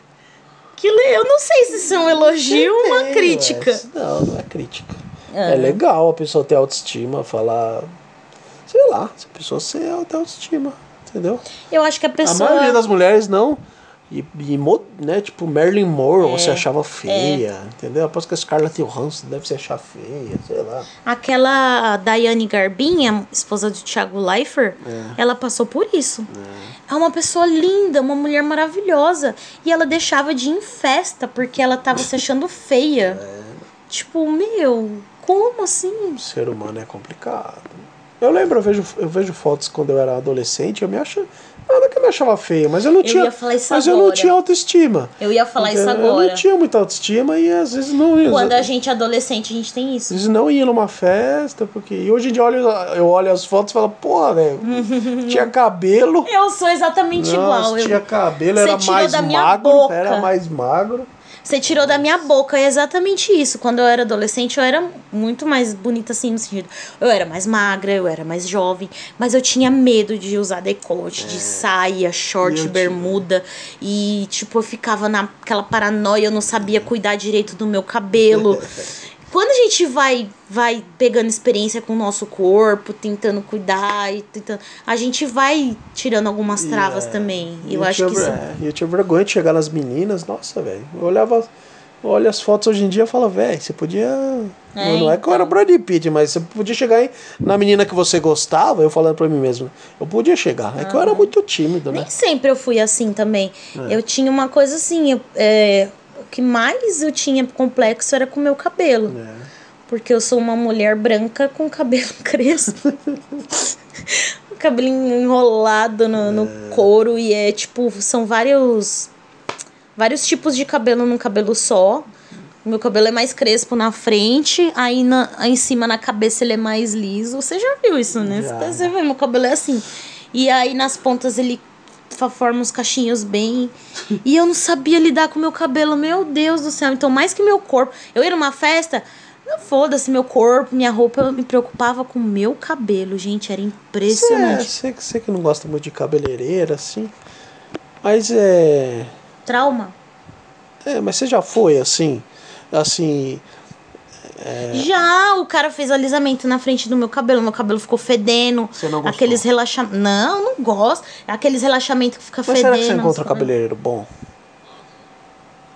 Que le... Eu não sei se isso é um elogio ou uma crítica. ué. Não, não é crítica. É. legal a pessoa ter autoestima, falar. Sei lá, se a pessoa ter autoestima, entendeu? Eu acho que a A pessoa. maioria das mulheres não E, e né, tipo, Marilyn Monroe É, você achava feia, entendeu? Após que a Scarlett Johansson deve se achar feia, sei lá. Aquela Daiane Garbinha, esposa do Thiago Leifert, ela passou por isso. É. uma pessoa linda, uma mulher maravilhosa. E ela deixava de ir em festa porque ela tava se achando feia. Tipo, meu, como assim? O ser humano é complicado. Eu lembro, eu vejo, eu vejo fotos quando eu era adolescente, eu me acho. Não é que eu me achava feia, mas eu não Eu tinha. mas eu não agora. tinha autoestima. Eu ia falar isso Eu agora. não tinha muita autoestima e às vezes não ia. Quando a gente é adolescente, a gente tem isso. Às vezes não ia numa festa, porque. E hoje em dia eu olho, eu olho as fotos e falo, porra, velho, tinha cabelo. Eu sou exatamente igual. Nossa, eu- tinha cabelo, Você era mais da minha magro, boca. era mais magro. Você tirou da minha boca, é exatamente isso. Quando eu era adolescente, eu era muito mais bonita assim, no sentido. Eu era mais magra, eu era mais jovem, mas eu tinha medo de usar decote, de saia, short, É. Bermuda. E, tipo, eu ficava naquela paranoia, eu não sabia cuidar direito do meu cabelo. Quando a gente vai vai pegando experiência com o nosso corpo, tentando cuidar e tentando, a gente vai tirando algumas travas é, também. Eu acho que isso. é, eu tinha vergonha de chegar nas meninas, nossa, velho. Eu olhava. eu olho as fotos hoje em dia e falo, velho, você podia. É, não, não é que eu era então. Brad Pitt, mas você podia chegar aí na menina que você gostava, eu falando pra mim mesmo. Eu podia chegar. É que eu era muito tímido, né? Nem sempre eu fui assim também. É. Eu tinha uma coisa assim, eu- é, que mais eu tinha complexo era com o meu cabelo. É. Porque eu sou uma mulher branca com cabelo crespo. o cabelo enrolado no, no couro e é tipo, são vários vários tipos de cabelo num cabelo só. O meu cabelo é mais crespo na frente, aí, na, aí em cima na cabeça ele é mais liso. Você já viu isso, né? Já. Você, vê, meu cabelo é assim. E aí nas pontas ele forma uns cachinhos bem. E eu não sabia lidar com meu cabelo, meu Deus do céu. Então, mais que meu corpo. Eu ia numa festa, não foda-se meu corpo, minha roupa, eu me preocupava com o meu cabelo, gente. Era é, impressionante. você, você que não gosta muito de cabeleireira, assim. Mas é. Trauma. É, mas você já foi assim. Assim. Já o cara fez alisamento na frente do meu cabelo, meu cabelo ficou fedendo. Você não gostou? Aqueles relaxamentos. Não, não gosto. Aqueles relaxamentos que fica Mas fedendo. será que você encontra assim. cabeleireiro bom?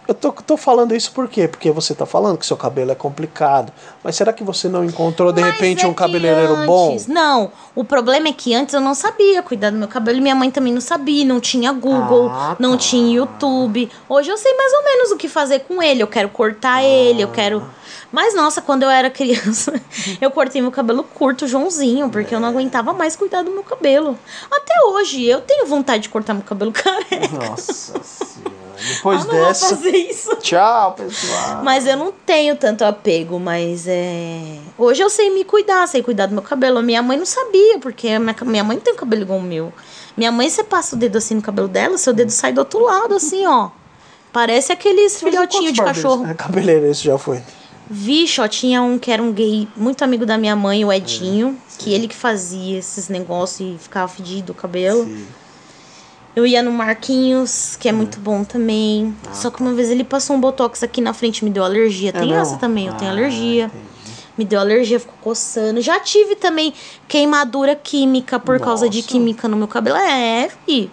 Eu tô, tô falando isso por quê? Porque você tá falando que seu cabelo é complicado. Mas será que você não encontrou, de Mas repente, é um cabeleireiro bom? antes- Não, o problema é que antes eu não sabia cuidar do meu cabelo e minha mãe também não sabia. Não tinha Google, Ah, não tá. tinha YouTube. Hoje eu sei mais ou menos o que fazer com ele. Eu quero cortar ele, eu quero. Mas nossa, quando eu era criança, eu cortei meu cabelo curto, Joãozinho, porque eu não aguentava mais cuidar do meu cabelo. Até hoje, eu tenho vontade de cortar meu cabelo careca. Nossa senhora. Depois eu não vou dessa. fazer isso. Tchau, pessoal. Mas eu não tenho tanto apego, mas é. Hoje eu sei me cuidar, sei cuidar do meu cabelo. Minha mãe não sabia, porque a minha, minha mãe não tem um cabelo igual o meu. Minha mãe, você passa o dedo assim no cabelo dela, seu dedo sai do outro lado, assim, ó. Parece aqueles filhotinhos de cachorro. É, cabeleireiro, isso já foi. Vixe, ó, tinha um que era um gay muito amigo da minha mãe, o Edinho, que ele que fazia esses negócios e ficava fedido o cabelo. Sim. Eu ia no Marquinhos, que é muito bom também. Só que uma vez ele passou um botox aqui na frente, me deu alergia. Tem É essa também, eu tenho Ah, alergia. entendi. Me deu alergia, ficou coçando. Já tive também queimadura química por causa de Nossa. química no meu cabelo. É, fi.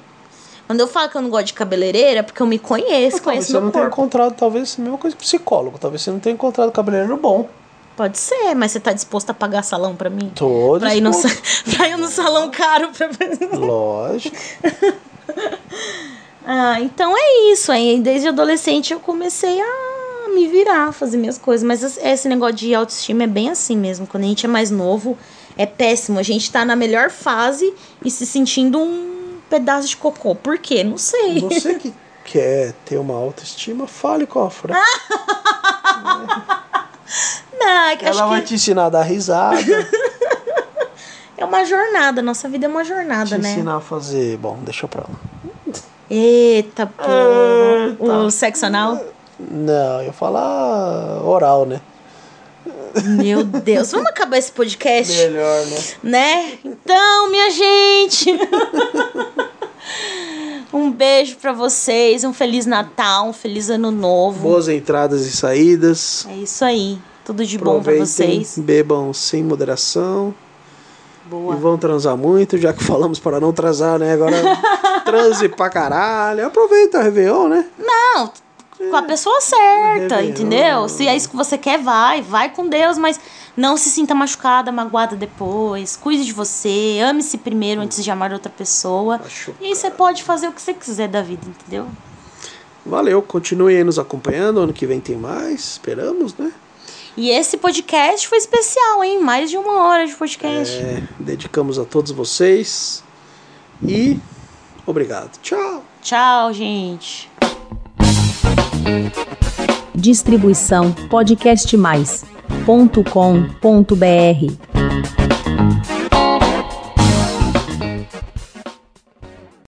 Quando eu falo que eu não gosto de cabeleireira, é porque eu me conheço, Mas talvez conheço você meu não corpo. encontrado, talvez, a mesma coisa psicólogo. Talvez você não tenha encontrado cabeleireiro bom. Pode ser, mas você tá disposto a pagar salão pra mim? Todos. Pra ir, no, pra ir no salão caro pra Lógico. Ah, então é isso. Aí desde adolescente eu comecei a me virar, fazer minhas coisas. Mas esse- negócio de autoestima é bem assim mesmo. Quando a gente é mais novo, é péssimo. A gente tá na melhor fase e se sentindo um pedaço de cocô. Por quê? Não sei. Você que quer ter uma autoestima, fale com a Fran. Não, é que Ela vai que te ensinar a dar risada, é uma jornada. Nossa vida é uma jornada, né? ensinar a fazer. Bom, deixa pra lá. Eita, pô. Eita. O sexo anal? Não, eu ia falar oral, né? Meu Deus. Vamos acabar esse podcast? Melhor, né? né? Então, minha gente. um beijo pra vocês, um feliz Natal, um feliz ano novo. Boas entradas e saídas. É isso aí. Tudo de bom pra Aproveitem, vocês. bebam sem moderação. Boa. E vão transar muito, já que falamos para não transar, né? Agora transe pra caralho. Aproveita o Réveillon, né? Não, com a pessoa certa, Réveillon. entendeu? Se é isso que você quer, vai, vai com Deus, mas não se sinta machucada, magoada depois. Cuide de você, ame-se primeiro antes de amar outra pessoa. Machucada. E aí você pode fazer o que você quiser da vida, entendeu? Valeu, continue aí nos acompanhando. Ano que vem tem mais, esperamos, né? E esse podcast foi especial, hein? Mais de uma hora de podcast. É, dedicamos a todos vocês. E obrigado. Tchau. Tchau, gente. Distribuição podcastmais.com.br